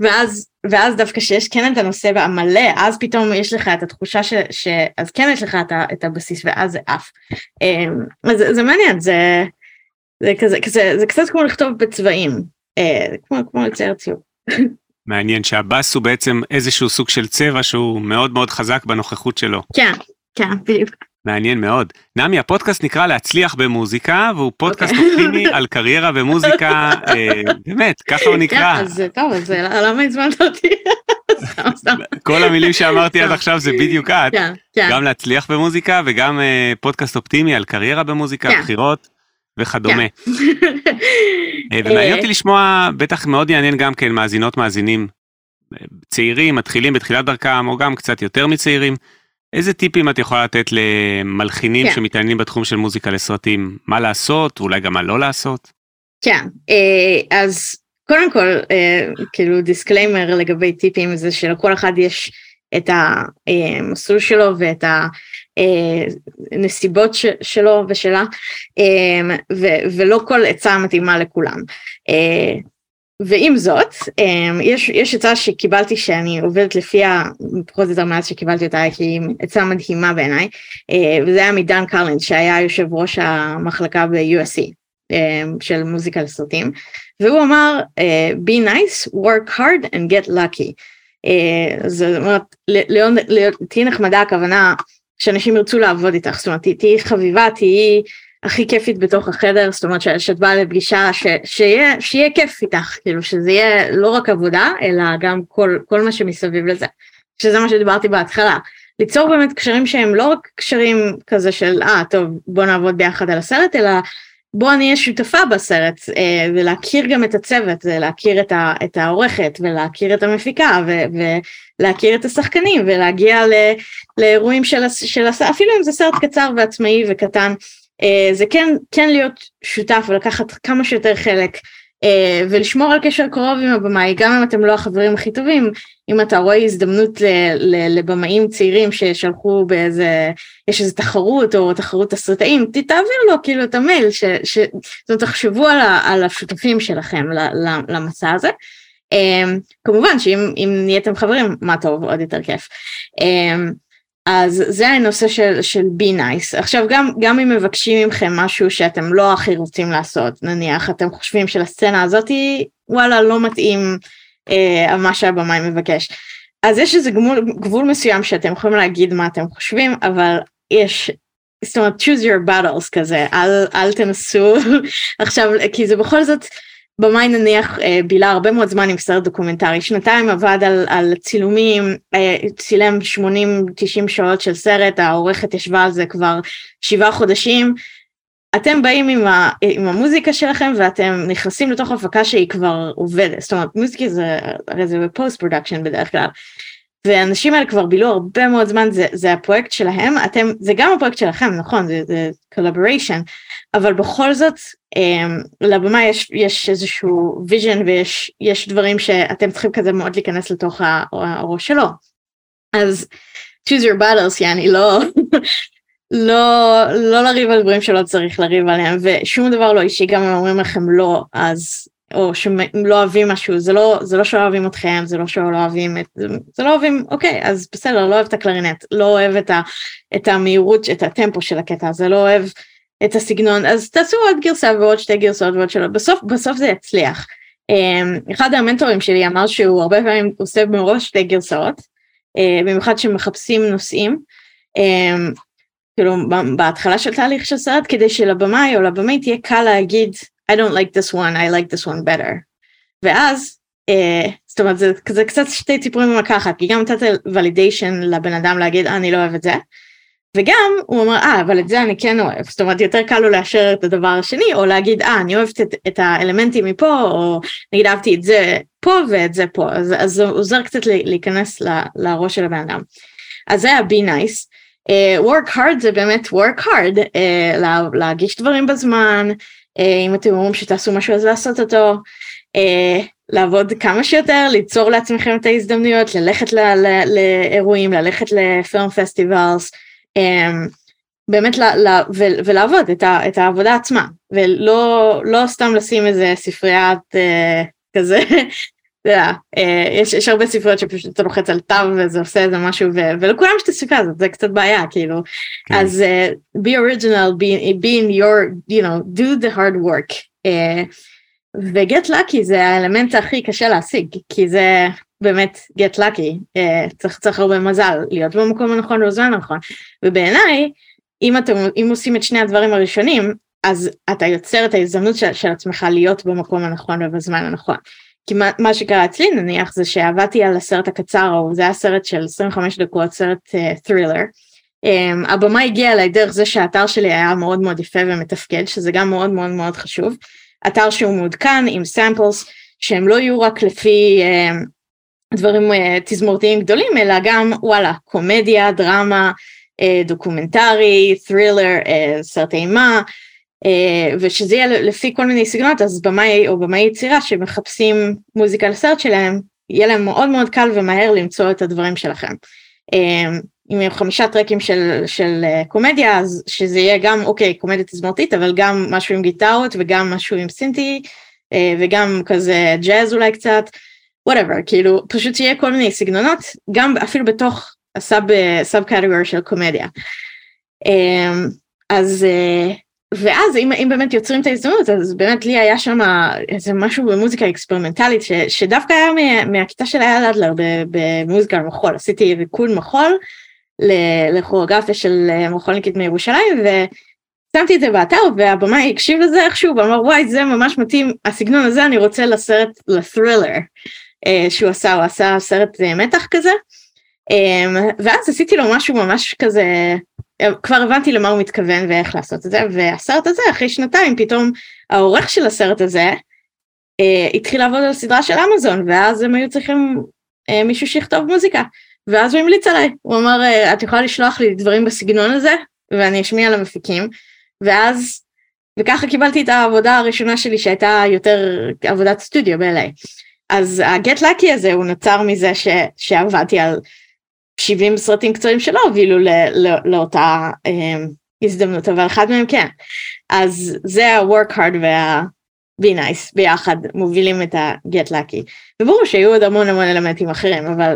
ואז ואז דווקא שיש כן את הנושא המלא אז פתאום יש לך את התחושה ש, שאז כן יש לך את, את הבסיס ואז זה עף. אה, אז זה, זה מעניין זה זה כזה כזה זה קצת כמו לכתוב בצבעים אה, כמו כמו לצייר ציור. מעניין שהבאס הוא בעצם איזשהו סוג של צבע שהוא מאוד מאוד חזק בנוכחות שלו. כן, כן, בדיוק. מעניין מאוד. נעמי, הפודקאסט נקרא להצליח במוזיקה, והוא פודקאסט. אוקיי. אופטימי על קריירה במוזיקה, אה, באמת, ככה הוא נקרא. כן, אז טוב, אז למה הזמנת אותי? כל המילים שאמרתי עד עכשיו זה בדיוק את, כן, כן. גם להצליח במוזיקה וגם אה, פודקאסט אופטימי על קריירה במוזיקה. בחירות. וכדומה. כן. אה, ומעניין אה, אותי לשמוע, בטח מאוד יעניין גם כן מאזינות מאזינים אה, צעירים, מתחילים בתחילת דרכם, או גם קצת יותר מצעירים. איזה טיפים את יכולה לתת למלחינים כן. שמתעניינים בתחום של מוזיקה לסרטים? מה לעשות, אולי גם מה לא לעשות? כן, אה, אז קודם כל, אה, כאילו disclaimer לגבי טיפים זה שלכל אחד יש את המסלול שלו ואת הנסיבות שלו ושלה, אה, ולא כל עצה מתאימה לכולם. אה, ועם זאת, יש, יש עצה שקיבלתי שאני עובדת לפיה, פחות או יותר מאז שקיבלתי אותה, כי היא עצה מדהימה בעיניי, וזה היה מדן קרלין, שהיה יושב ראש המחלקה ב-USC. של מוזיקה לסרטים, והוא אמר, be nice, work hard and get lucky. זאת אומרת, תהיי נחמדה, הכוונה שאנשים ירצו לעבוד איתך, זאת אומרת, תהיי חביבה, תהיי הכי כיפית בתוך החדר, זאת אומרת שאת באה לפגישה, ש, שיהיה, שיהיה כיף איתך, כאילו שזה יהיה לא רק עבודה, אלא גם כל, כל מה שמסביב לזה, שזה מה שדיברתי בהתחלה. ליצור באמת קשרים שהם לא רק קשרים כזה של אה טוב בוא נעבוד ביחד על הסרט אלא בוא אני אהיה שותפה בסרט אה, ולהכיר גם את הצוות ולהכיר את, ה, את העורכת ולהכיר את המפיקה ו, ולהכיר את השחקנים ולהגיע ל, לאירועים של, של הסרט אפילו אם זה סרט קצר ועצמאי וקטן אה, זה כן כן להיות שותף ולקחת כמה שיותר חלק אה, ולשמור על קשר קרוב עם הבמאי גם אם אתם לא החברים הכי טובים אם אתה רואה הזדמנות לבמאים צעירים ששלחו באיזה יש איזה תחרות או תחרות תסריטאים תעביר לו כאילו את המייל ש, ש, זאת אומרת תחשבו על, על השותפים שלכם למסע הזה אה, כמובן שאם נהייתם חברים מה טוב עוד יותר כיף. אז זה הנושא של, של be nice. עכשיו גם, גם אם מבקשים מכם משהו שאתם לא הכי רוצים לעשות, נניח אתם חושבים שלסצנה הזאתי וואלה לא מתאים מה שהבמאי מבקש. אז יש איזה גבול, גבול מסוים שאתם יכולים להגיד מה אתם חושבים, אבל יש, זאת אומרת choose your battles כזה, אל, אל תנסו [LAUGHS] עכשיו, כי זה בכל זאת, במאי נניח אה, בילה הרבה מאוד זמן עם סרט דוקומנטרי, שנתיים עבד על, על צילומים, אה, צילם 80-90 שעות של סרט, העורכת ישבה על זה כבר שבעה חודשים, אתם באים עם, ה, עם המוזיקה שלכם ואתם נכנסים לתוך הפקה שהיא כבר עובדת, זאת אומרת מוזיקה זה, הרי זה ב post production בדרך כלל, והאנשים האלה כבר בילו הרבה מאוד זמן, זה, זה הפרויקט שלהם, אתם, זה גם הפרויקט שלכם, נכון, זה, זה collaboration, אבל בכל זאת, um, לבמה יש, יש איזשהו vision ויש יש דברים שאתם צריכים כזה מאוד להיכנס לתוך הראש שלו. אז choose your battles, יעני, לא, לא, לא לריב על דברים שלא צריך לריב עליהם, ושום דבר לא אישי, גם אם אומרים לכם לא, אז או שהם לא אוהבים משהו, זה לא, זה לא שלא אוהבים אתכם, זה לא שלא אוהבים את, זה, זה לא אוהבים, אוקיי, אז בסדר, לא אוהב את הקלרינט, לא אוהב את, ה, את המהירות, את הטמפו של הקטע הזה, לא אוהב את הסגנון, אז תעשו עוד גרסה ועוד שתי גרסאות ועוד שלוש, בסוף, בסוף זה יצליח. Um, אחד המנטורים שלי אמר שהוא הרבה פעמים עושה מראש שתי גרסאות, uh, במיוחד שמחפשים נושאים, um, כאילו בהתחלה של תהליך של סרט, כדי שלבמאי או לבמאי תהיה קל להגיד I don't like this one, I like this one better. ואז, uh, זאת אומרת, זה, זה קצת שתי ציפורים במקחת, כי גם נתת ולידיישן לבן אדם להגיד, אה, אני לא אוהב את זה, וגם הוא אומר, אה, אבל את זה אני כן אוהב. זאת אומרת, יותר קל לו לאשר את הדבר השני, או להגיד, אה, אני אוהבת את, את האלמנטים מפה, או נגיד אהבתי את זה פה ואת זה פה. אז, אז זה עוזר קצת להיכנס ל, לראש של הבן אדם. אז זה ה-be nice. Uh, work hard זה באמת work hard, uh, לה, להגיש דברים בזמן, אה, אם אתם אומרים שתעשו משהו אז לעשות אותו, אה, לעבוד כמה שיותר, ליצור לעצמכם את ההזדמנויות, ללכת לאירועים, ללכת לפילם פסטיבלס, אה, באמת ולעבוד את, ה, את העבודה עצמה, ולא לא סתם לשים איזה ספריית כזה יודע, אה, יש, יש הרבה ספריות שפשוט אתה לוחץ על תו וזה עושה איזה משהו ו, ולכולם יש את הספרייה הזאת זה קצת בעיה כאילו כן. אז uh, be original be, be in your you know do the hard work uh, ו-get lucky זה האלמנט הכי קשה להשיג כי זה באמת get lucky uh, צריך, צריך הרבה מזל להיות במקום הנכון בזמן הנכון ובעיניי אם אתם אם עושים את שני הדברים הראשונים אז אתה יוצר את ההזדמנות של, של עצמך להיות במקום הנכון ובזמן הנכון. כי מה, מה שקרה אצלי נניח זה שעבדתי על הסרט הקצר, או זה היה סרט של 25 דקות, סרט uh, ת'רילר, Um, הבמה הגיעה אליי דרך זה שהאתר שלי היה מאוד מאוד יפה ומתפקד, שזה גם מאוד מאוד מאוד חשוב. אתר שהוא מעודכן עם samples, שהם לא יהיו רק לפי um, דברים uh, תזמורתיים גדולים, אלא גם וואלה, קומדיה, דרמה, uh, דוקומנטרי, thriller, uh, סרטי אימה, uh, ושזה יהיה לפי כל מיני סגנונות, אז במאי או במאית יצירה שמחפשים מוזיקה לסרט שלהם, יהיה להם מאוד מאוד קל ומהר למצוא את הדברים שלכם. Um, עם חמישה טרקים של, של uh, קומדיה, אז שזה יהיה גם, אוקיי, קומדיה תזמורתית, אבל גם משהו עם גיטרות וגם משהו עם סינטי, uh, וגם כזה ג'אז אולי קצת, whatever, כאילו, פשוט שיהיה כל מיני סגנונות, גם אפילו בתוך ה sub, sub category של קומדיה. Um, אז, uh, ואז אם, אם באמת יוצרים את ההזדמנות, אז באמת לי היה שם איזה משהו במוזיקה experimental ית, ש, שדווקא היה מה, מהכיתה של אייל אדלר במוזיקה למחול, עשיתי ריקוד מחול, לכוריאוגרפיה של אה, מכולניקית מירושלים ושמתי את זה באתר והבמאי הקשיב לזה איכשהו ואמר וואי זה ממש מתאים הסגנון הזה אני רוצה לסרט ל thriller אה, שהוא עשה הוא עשה סרט אה, מתח כזה. ואז עשיתי לו משהו ממש כזה כבר הבנתי למה הוא מתכוון ואיך לעשות את זה והסרט הזה אחרי שנתיים פתאום העורך של הסרט הזה התחיל לעבוד על סדרה של אמזון ואז הם היו צריכים מישהו שיכתוב מוזיקה. ואז הוא המליץ עליי, הוא אמר אה, את יכולה לשלוח לי דברים בסגנון הזה ואני אשמיע למפיקים. ואז וככה קיבלתי את העבודה הראשונה שלי שהייתה יותר עבודת סטודיו ב-LA. אז ה-Get Lucky הזה הוא נוצר מזה ש, שעבדתי על 70 סרטים קצרים שלא הובילו לאותה אה, הזדמנות אבל אחד מהם כן. אז זה ה-work hard וה... be nice ביחד מובילים את ה-Get Lucky. וברור שהיו עוד המון המון אלמנטים אחרים אבל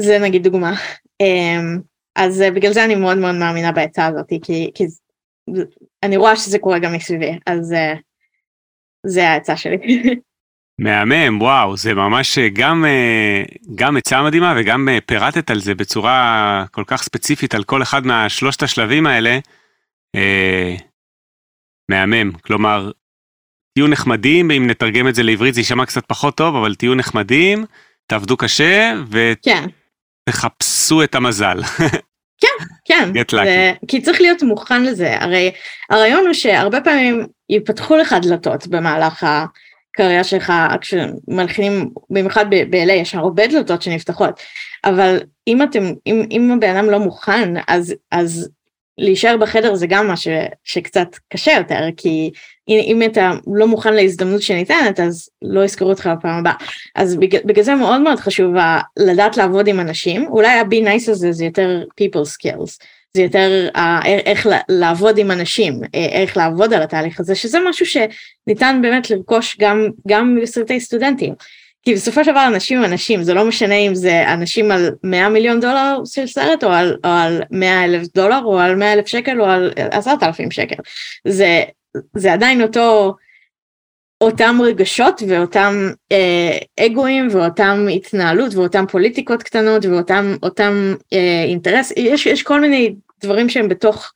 זה נגיד דוגמה. אמ, אז אה, בגלל זה אני מאוד מאוד מאמינה בעצה הזאת, כי, כי אני רואה שזה קורה גם מסביבי, אז אה, זה העצה שלי. [LAUGHS] מהמם, וואו, זה ממש אה, גם, גם עצה מדהימה וגם פירטת על זה בצורה כל כך ספציפית על כל אחד מהשלושת השלבים האלה. אה, מהמם, כלומר, תהיו נחמדים, אם נתרגם את זה לעברית זה יישמע קצת פחות טוב, אבל תהיו נחמדים, תעבדו קשה. כן. תחפשו את המזל. [LAUGHS] כן, כן, זה, כי צריך להיות מוכן לזה, הרי הרעיון הוא שהרבה פעמים ייפתחו לך דלתות במהלך הקריירה שלך, כשמלחינים, במיוחד ב-LA יש הרבה דלתות שנפתחות, אבל אם אתם, אם, אם הבן אדם לא מוכן, אז, אז להישאר בחדר זה גם מה ש, שקצת קשה יותר, כי אם אתה לא מוכן להזדמנות שניתנת, אז לא יזכרו אותך בפעם הבאה. אז בגלל, בגלל זה מאוד מאוד חשוב לדעת לעבוד עם אנשים, אולי ה-be nice הזה זה יותר people skills, זה יותר uh, איך לעבוד עם אנשים, אה, איך לעבוד על התהליך הזה, שזה משהו שניתן באמת לרכוש גם, גם בסרטי סטודנטים. כי בסופו של דבר אנשים הם אנשים, זה לא משנה אם זה אנשים על 100 מיליון דולר של סרט או על, או על 100 אלף דולר או על 100 אלף שקל או על 10,000 שקל. זה, זה עדיין אותו, אותם רגשות ואותם אה, אגואים ואותם התנהלות ואותם פוליטיקות קטנות ואותם אותם אה, אינטרס, יש, יש כל מיני דברים שהם בתוך,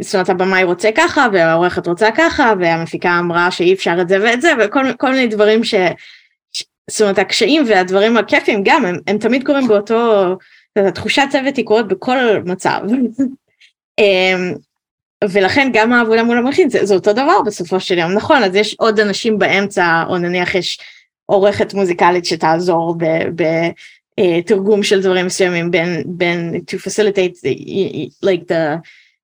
זאת אומרת הבמאי רוצה ככה והעורכת רוצה ככה והמפיקה אמרה שאי אפשר את זה ואת זה וכל מיני דברים ש... זאת אומרת הקשיים והדברים הכיפים גם הם, הם תמיד קורים באותו, התחושת צוות היא קורית בכל מצב. [LAUGHS] אמ, ולכן גם העבודה מול המלחין זה, זה אותו דבר בסופו של יום, נכון, אז יש עוד אנשים באמצע, או נניח יש עורכת מוזיקלית שתעזור בתרגום אה, של דברים מסוימים בין, בין to facilitate the, like the,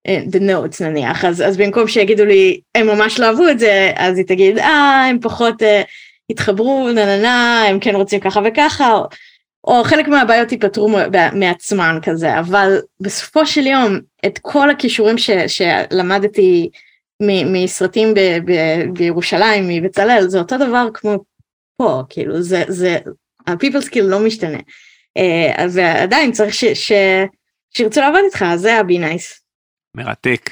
the notes נניח, אז, אז במקום שיגידו לי הם ממש לא אהבו את זה, אז היא תגיד אה הם פחות uh, התחברו נה נה נה הם כן רוצים ככה וככה, או, או חלק מהבעיות ייפתרו מעצמן כזה, אבל בסופו של יום את כל הכישורים ש, שלמדתי מ, מסרטים ב, ב, בירושלים, מבצלאל, זה אותו דבר כמו פה, כאילו זה, זה, ה-people skill לא משתנה. ועדיין צריך ש, ש, שירצו לעבוד איתך, זה ה-be nice. מרתק.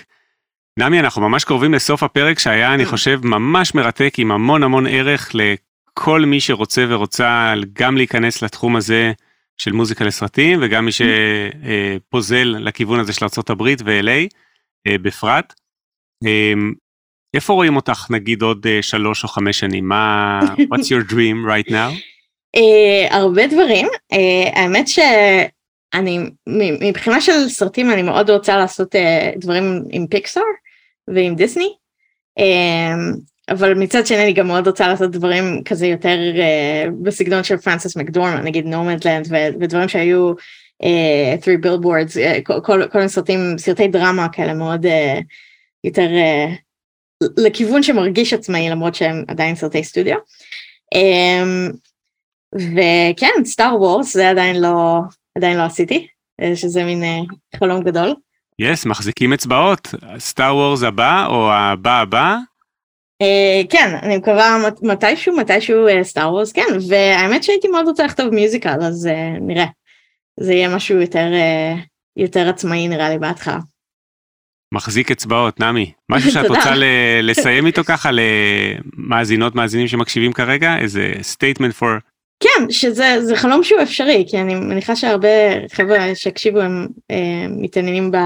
נמי, אנחנו ממש קרובים לסוף הפרק שהיה, אני חושב, ממש מרתק עם המון המון ערך לכל מי שרוצה ורוצה גם להיכנס לתחום הזה של מוזיקה לסרטים, וגם מי שפוזל לכיוון הזה של ארה"ב ו-LA אה, בפרט. אמ, איפה רואים אותך נגיד עוד אה, שלוש או חמש שנים? מה, [LAUGHS] what's your dream right now? Uh, הרבה דברים, uh, האמת ש... אני, מבחינה של סרטים אני מאוד רוצה לעשות uh, דברים עם פיקסאר ועם דיסני, um, אבל מצד שני אני גם מאוד רוצה לעשות דברים כזה יותר uh, בסגנון של פרנסיס מקדורמן, נגיד נורמנדלנד ודברים שהיו uh, three billboards, uh, כל, כל, כל מיני סרטים, סרטי דרמה כאלה מאוד uh, יותר uh, לכיוון שמרגיש עצמאי למרות שהם עדיין סרטי סטודיו. Um, וכן, סטאר וורס זה עדיין לא, עדיין לא עשיתי, שזה מין uh, חלום גדול. yes, yes, מחזיקים אצבעות, סטאר וורס הבא או הבא הבא? Uh, כן, אני מקווה מתישהו, מתישהו סטאר uh, וורס, כן, והאמת שהייתי מאוד רוצה לכתוב musical, אז uh, נראה. זה יהיה משהו יותר, uh, יותר עצמאי נראה לי בהתחלה. מחזיק אצבעות, נמי. משהו [LAUGHS] שאת רוצה לסיים איתו [LAUGHS] ככה למאזינות, מאזינים שמקשיבים כרגע? איזה statement for... כן, שזה חלום שהוא אפשרי, כי אני מניחה שהרבה חבר'ה שיקשיבו הם אה, מתעניינים ב...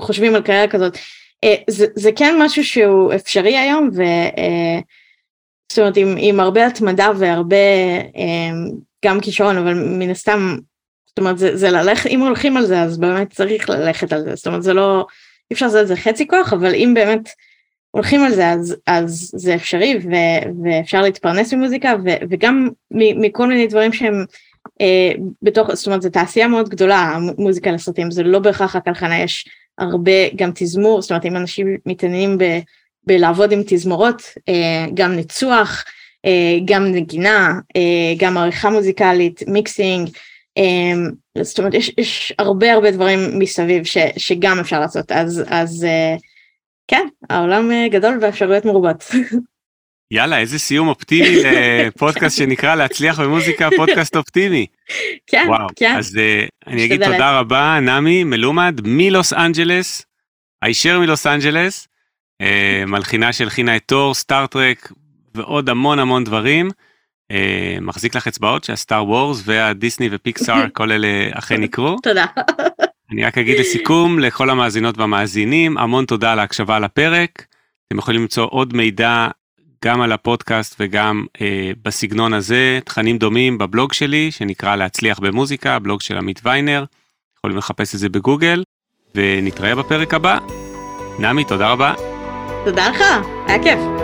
חושבים על קריירה כזאת. אה, זה, זה כן משהו שהוא אפשרי היום, ו... אה, זאת אומרת, עם, עם הרבה התמדה והרבה אה, גם כישרון, אבל מן הסתם, זאת אומרת, זה, זה ללכת, אם הולכים על זה, אז באמת צריך ללכת על זה. זאת אומרת, זה לא... אי אפשר לעשות את זה חצי כוח, אבל אם באמת הולכים על זה אז, אז זה אפשרי ו, ואפשר להתפרנס ממוזיקה ו, וגם מכל מיני דברים שהם אה, בתוך, זאת אומרת זו תעשייה מאוד גדולה המוזיקה לסרטים, זה לא בהכרח רק הלחנה, יש הרבה גם תזמור, זאת אומרת אם אנשים מתעניינים ב, בלעבוד עם תזמורות, אה, גם ניצוח, אה, גם נגינה, אה, גם עריכה מוזיקלית, מיקסינג, Um, זאת אומרת יש, יש הרבה הרבה דברים מסביב ש, שגם אפשר לעשות אז אז uh, כן העולם uh, גדול והאפשרויות מרובות. יאללה איזה סיום אופטימי [LAUGHS] לפודקאסט שנקרא להצליח במוזיקה פודקאסט אופטימי. כן וואו, כן. אז uh, אני אגיד תודה רבה נמי מלומד מלוס אנג'לס הישר מלוס אנג'לס uh, מלחינה שהלחינה את תור סטארטרק ועוד המון המון דברים. אה, מחזיק לך אצבעות שהסטאר וורס והדיסני ופיקסאר [LAUGHS] כל אלה אכן יקרו. תודה. אני רק אגיד לסיכום לכל המאזינות והמאזינים המון תודה על ההקשבה לפרק. אתם יכולים למצוא עוד מידע גם על הפודקאסט וגם אה, בסגנון הזה תכנים דומים בבלוג שלי שנקרא להצליח במוזיקה בלוג של עמית ויינר. יכולים לחפש את זה בגוגל ונתראה בפרק הבא. נעמי תודה רבה. תודה לך היה כיף.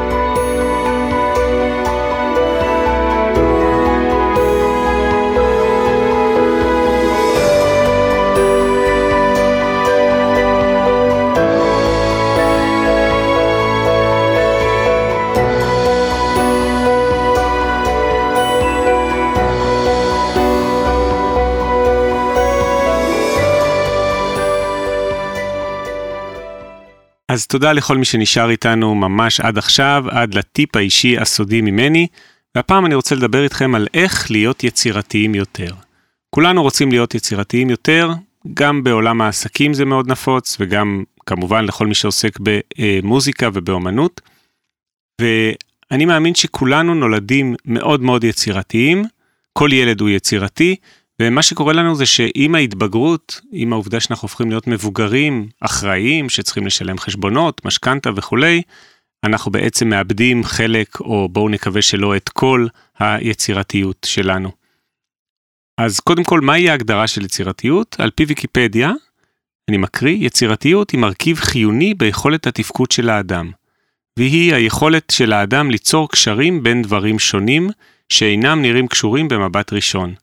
אז תודה לכל מי שנשאר איתנו ממש עד עכשיו, עד לטיפ האישי הסודי ממני, והפעם אני רוצה לדבר איתכם על איך להיות יצירתיים יותר. כולנו רוצים להיות יצירתיים יותר, גם בעולם העסקים זה מאוד נפוץ, וגם כמובן לכל מי שעוסק במוזיקה ובאומנות. ואני מאמין שכולנו נולדים מאוד מאוד יצירתיים, כל ילד הוא יצירתי, ומה שקורה לנו זה שעם ההתבגרות, עם העובדה שאנחנו הופכים להיות מבוגרים, אחראיים, שצריכים לשלם חשבונות, משכנתה וכולי, אנחנו בעצם מאבדים חלק, או בואו נקווה שלא את כל היצירתיות שלנו. אז קודם כל, מהי ההגדרה של יצירתיות? על פי ויקיפדיה, אני מקריא, יצירתיות היא מרכיב חיוני ביכולת התפקוד של האדם, והיא היכולת של האדם ליצור קשרים בין דברים שונים שאינם נראים קשורים במבט ראשון.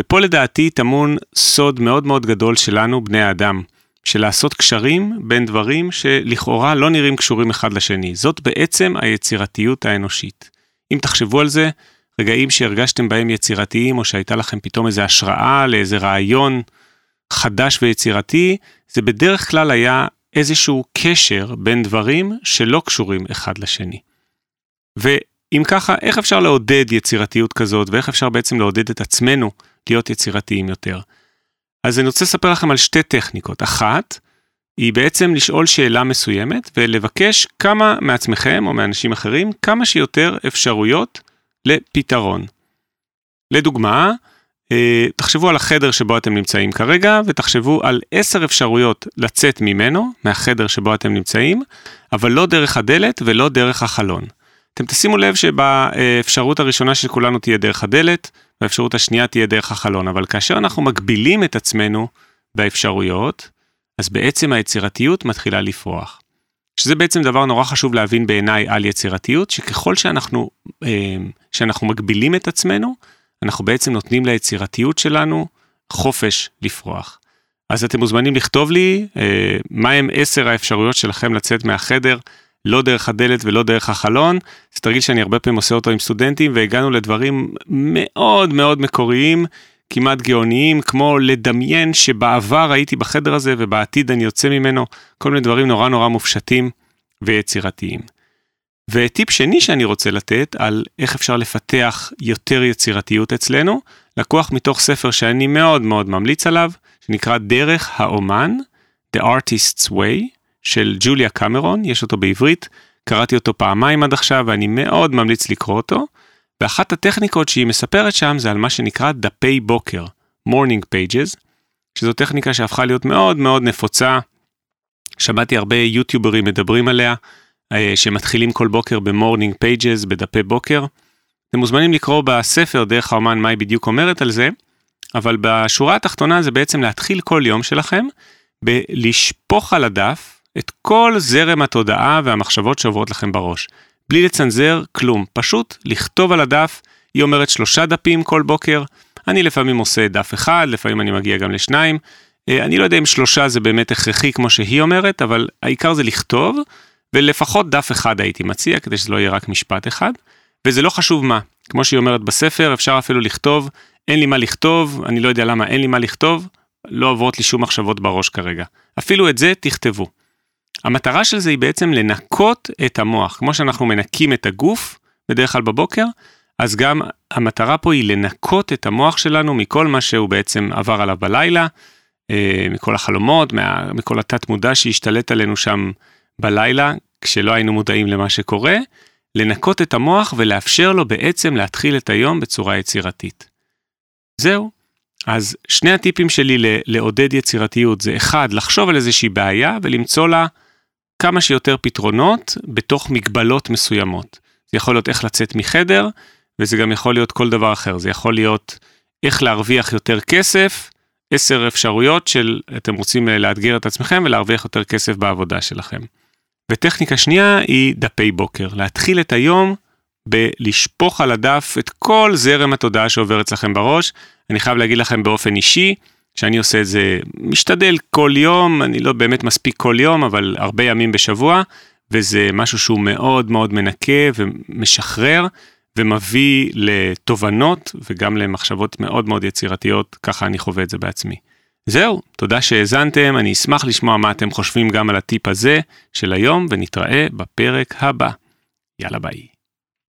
ופה לדעתי טמון סוד מאוד מאוד גדול שלנו, בני האדם, של לעשות קשרים בין דברים שלכאורה לא נראים קשורים אחד לשני. זאת בעצם היצירתיות האנושית. אם תחשבו על זה, רגעים שהרגשתם בהם יצירתיים, או שהייתה לכם פתאום איזו השראה לאיזה רעיון חדש ויצירתי, זה בדרך כלל היה איזשהו קשר בין דברים שלא קשורים אחד לשני. ואם ככה, איך אפשר לעודד יצירתיות כזאת, ואיך אפשר בעצם לעודד את עצמנו להיות יצירתיים יותר. אז אני רוצה לספר לכם על שתי טכניקות. אחת, היא בעצם לשאול שאלה מסוימת ולבקש כמה מעצמכם או מאנשים אחרים, כמה שיותר אפשרויות לפתרון. לדוגמה, אה, תחשבו על החדר שבו אתם נמצאים כרגע ותחשבו על עשר אפשרויות לצאת ממנו, מהחדר שבו אתם נמצאים, אבל לא דרך הדלת ולא דרך החלון. אתם תשימו לב שבאפשרות הראשונה של כולנו תהיה דרך הדלת, והאפשרות השנייה תהיה דרך החלון, אבל כאשר אנחנו מגבילים את עצמנו באפשרויות, אז בעצם היצירתיות מתחילה לפרוח. שזה בעצם דבר נורא חשוב להבין בעיניי על יצירתיות, שככל שאנחנו, אה, שאנחנו מגבילים את עצמנו, אנחנו בעצם נותנים ליצירתיות שלנו חופש לפרוח. אז אתם מוזמנים לכתוב לי אה, מהם עשר האפשרויות שלכם לצאת מהחדר, לא דרך הדלת ולא דרך החלון. זה תרגיל שאני הרבה פעמים עושה אותו עם סטודנטים, והגענו לדברים מאוד מאוד מקוריים, כמעט גאוניים, כמו לדמיין שבעבר הייתי בחדר הזה ובעתיד אני יוצא ממנו, כל מיני דברים נורא נורא מופשטים ויצירתיים. וטיפ שני שאני רוצה לתת על איך אפשר לפתח יותר יצירתיות אצלנו, לקוח מתוך ספר שאני מאוד מאוד ממליץ עליו, שנקרא דרך האומן, The Artist's Way, של ג'וליה קמרון, יש אותו בעברית, קראתי אותו פעמיים עד עכשיו ואני מאוד ממליץ לקרוא אותו. ואחת הטכניקות שהיא מספרת שם זה על מה שנקרא דפי בוקר, morning pages, שזו טכניקה שהפכה להיות מאוד מאוד נפוצה. שמעתי הרבה יוטיוברים מדברים עליה, אה, שמתחילים כל בוקר ב morning pages, בדפי בוקר. אתם מוזמנים לקרוא בספר דרך האומן מה היא בדיוק אומרת על זה, אבל בשורה התחתונה זה בעצם להתחיל כל יום שלכם בלשפוך על הדף את כל זרם התודעה והמחשבות שעוברות לכם בראש. בלי לצנזר כלום, פשוט לכתוב על הדף, היא אומרת שלושה דפים כל בוקר, אני לפעמים עושה דף אחד, לפעמים אני מגיע גם לשניים, אה, אני לא יודע אם שלושה זה באמת הכרחי כמו שהיא אומרת, אבל העיקר זה לכתוב, ולפחות דף אחד הייתי מציע, כדי שזה לא יהיה רק משפט אחד, וזה לא חשוב מה, כמו שהיא אומרת בספר, אפשר אפילו לכתוב, אין לי מה לכתוב, אני לא יודע למה אין לי מה לכתוב, לא עוברות לי שום מחשבות בראש כרגע. אפילו את זה תכתבו. המטרה של זה היא בעצם לנקות את המוח, כמו שאנחנו מנקים את הגוף בדרך כלל בבוקר, אז גם המטרה פה היא לנקות את המוח שלנו מכל מה שהוא בעצם עבר עליו בלילה, אה, מכל החלומות, מה, מכל התת מודע שהשתלט עלינו שם בלילה, כשלא היינו מודעים למה שקורה, לנקות את המוח ולאפשר לו בעצם להתחיל את היום בצורה יצירתית. זהו. אז שני הטיפים שלי לעודד יצירתיות זה אחד, לחשוב על איזושהי בעיה ולמצוא לה כמה שיותר פתרונות בתוך מגבלות מסוימות. זה יכול להיות איך לצאת מחדר, וזה גם יכול להיות כל דבר אחר. זה יכול להיות איך להרוויח יותר כסף, עשר אפשרויות של אתם רוצים לאתגר את עצמכם ולהרוויח יותר כסף בעבודה שלכם. וטכניקה שנייה היא דפי בוקר, להתחיל את היום בלשפוך על הדף את כל זרם התודעה שעובר אצלכם בראש. אני חייב להגיד לכם באופן אישי, שאני עושה את זה, משתדל כל יום, אני לא באמת מספיק כל יום, אבל הרבה ימים בשבוע, וזה משהו שהוא מאוד מאוד מנקה ומשחרר, ומביא לתובנות וגם למחשבות מאוד מאוד יצירתיות, ככה אני חווה את זה בעצמי. זהו, תודה שהאזנתם, אני אשמח לשמוע מה אתם חושבים גם על הטיפ הזה של היום, ונתראה בפרק הבא. יאללה ביי.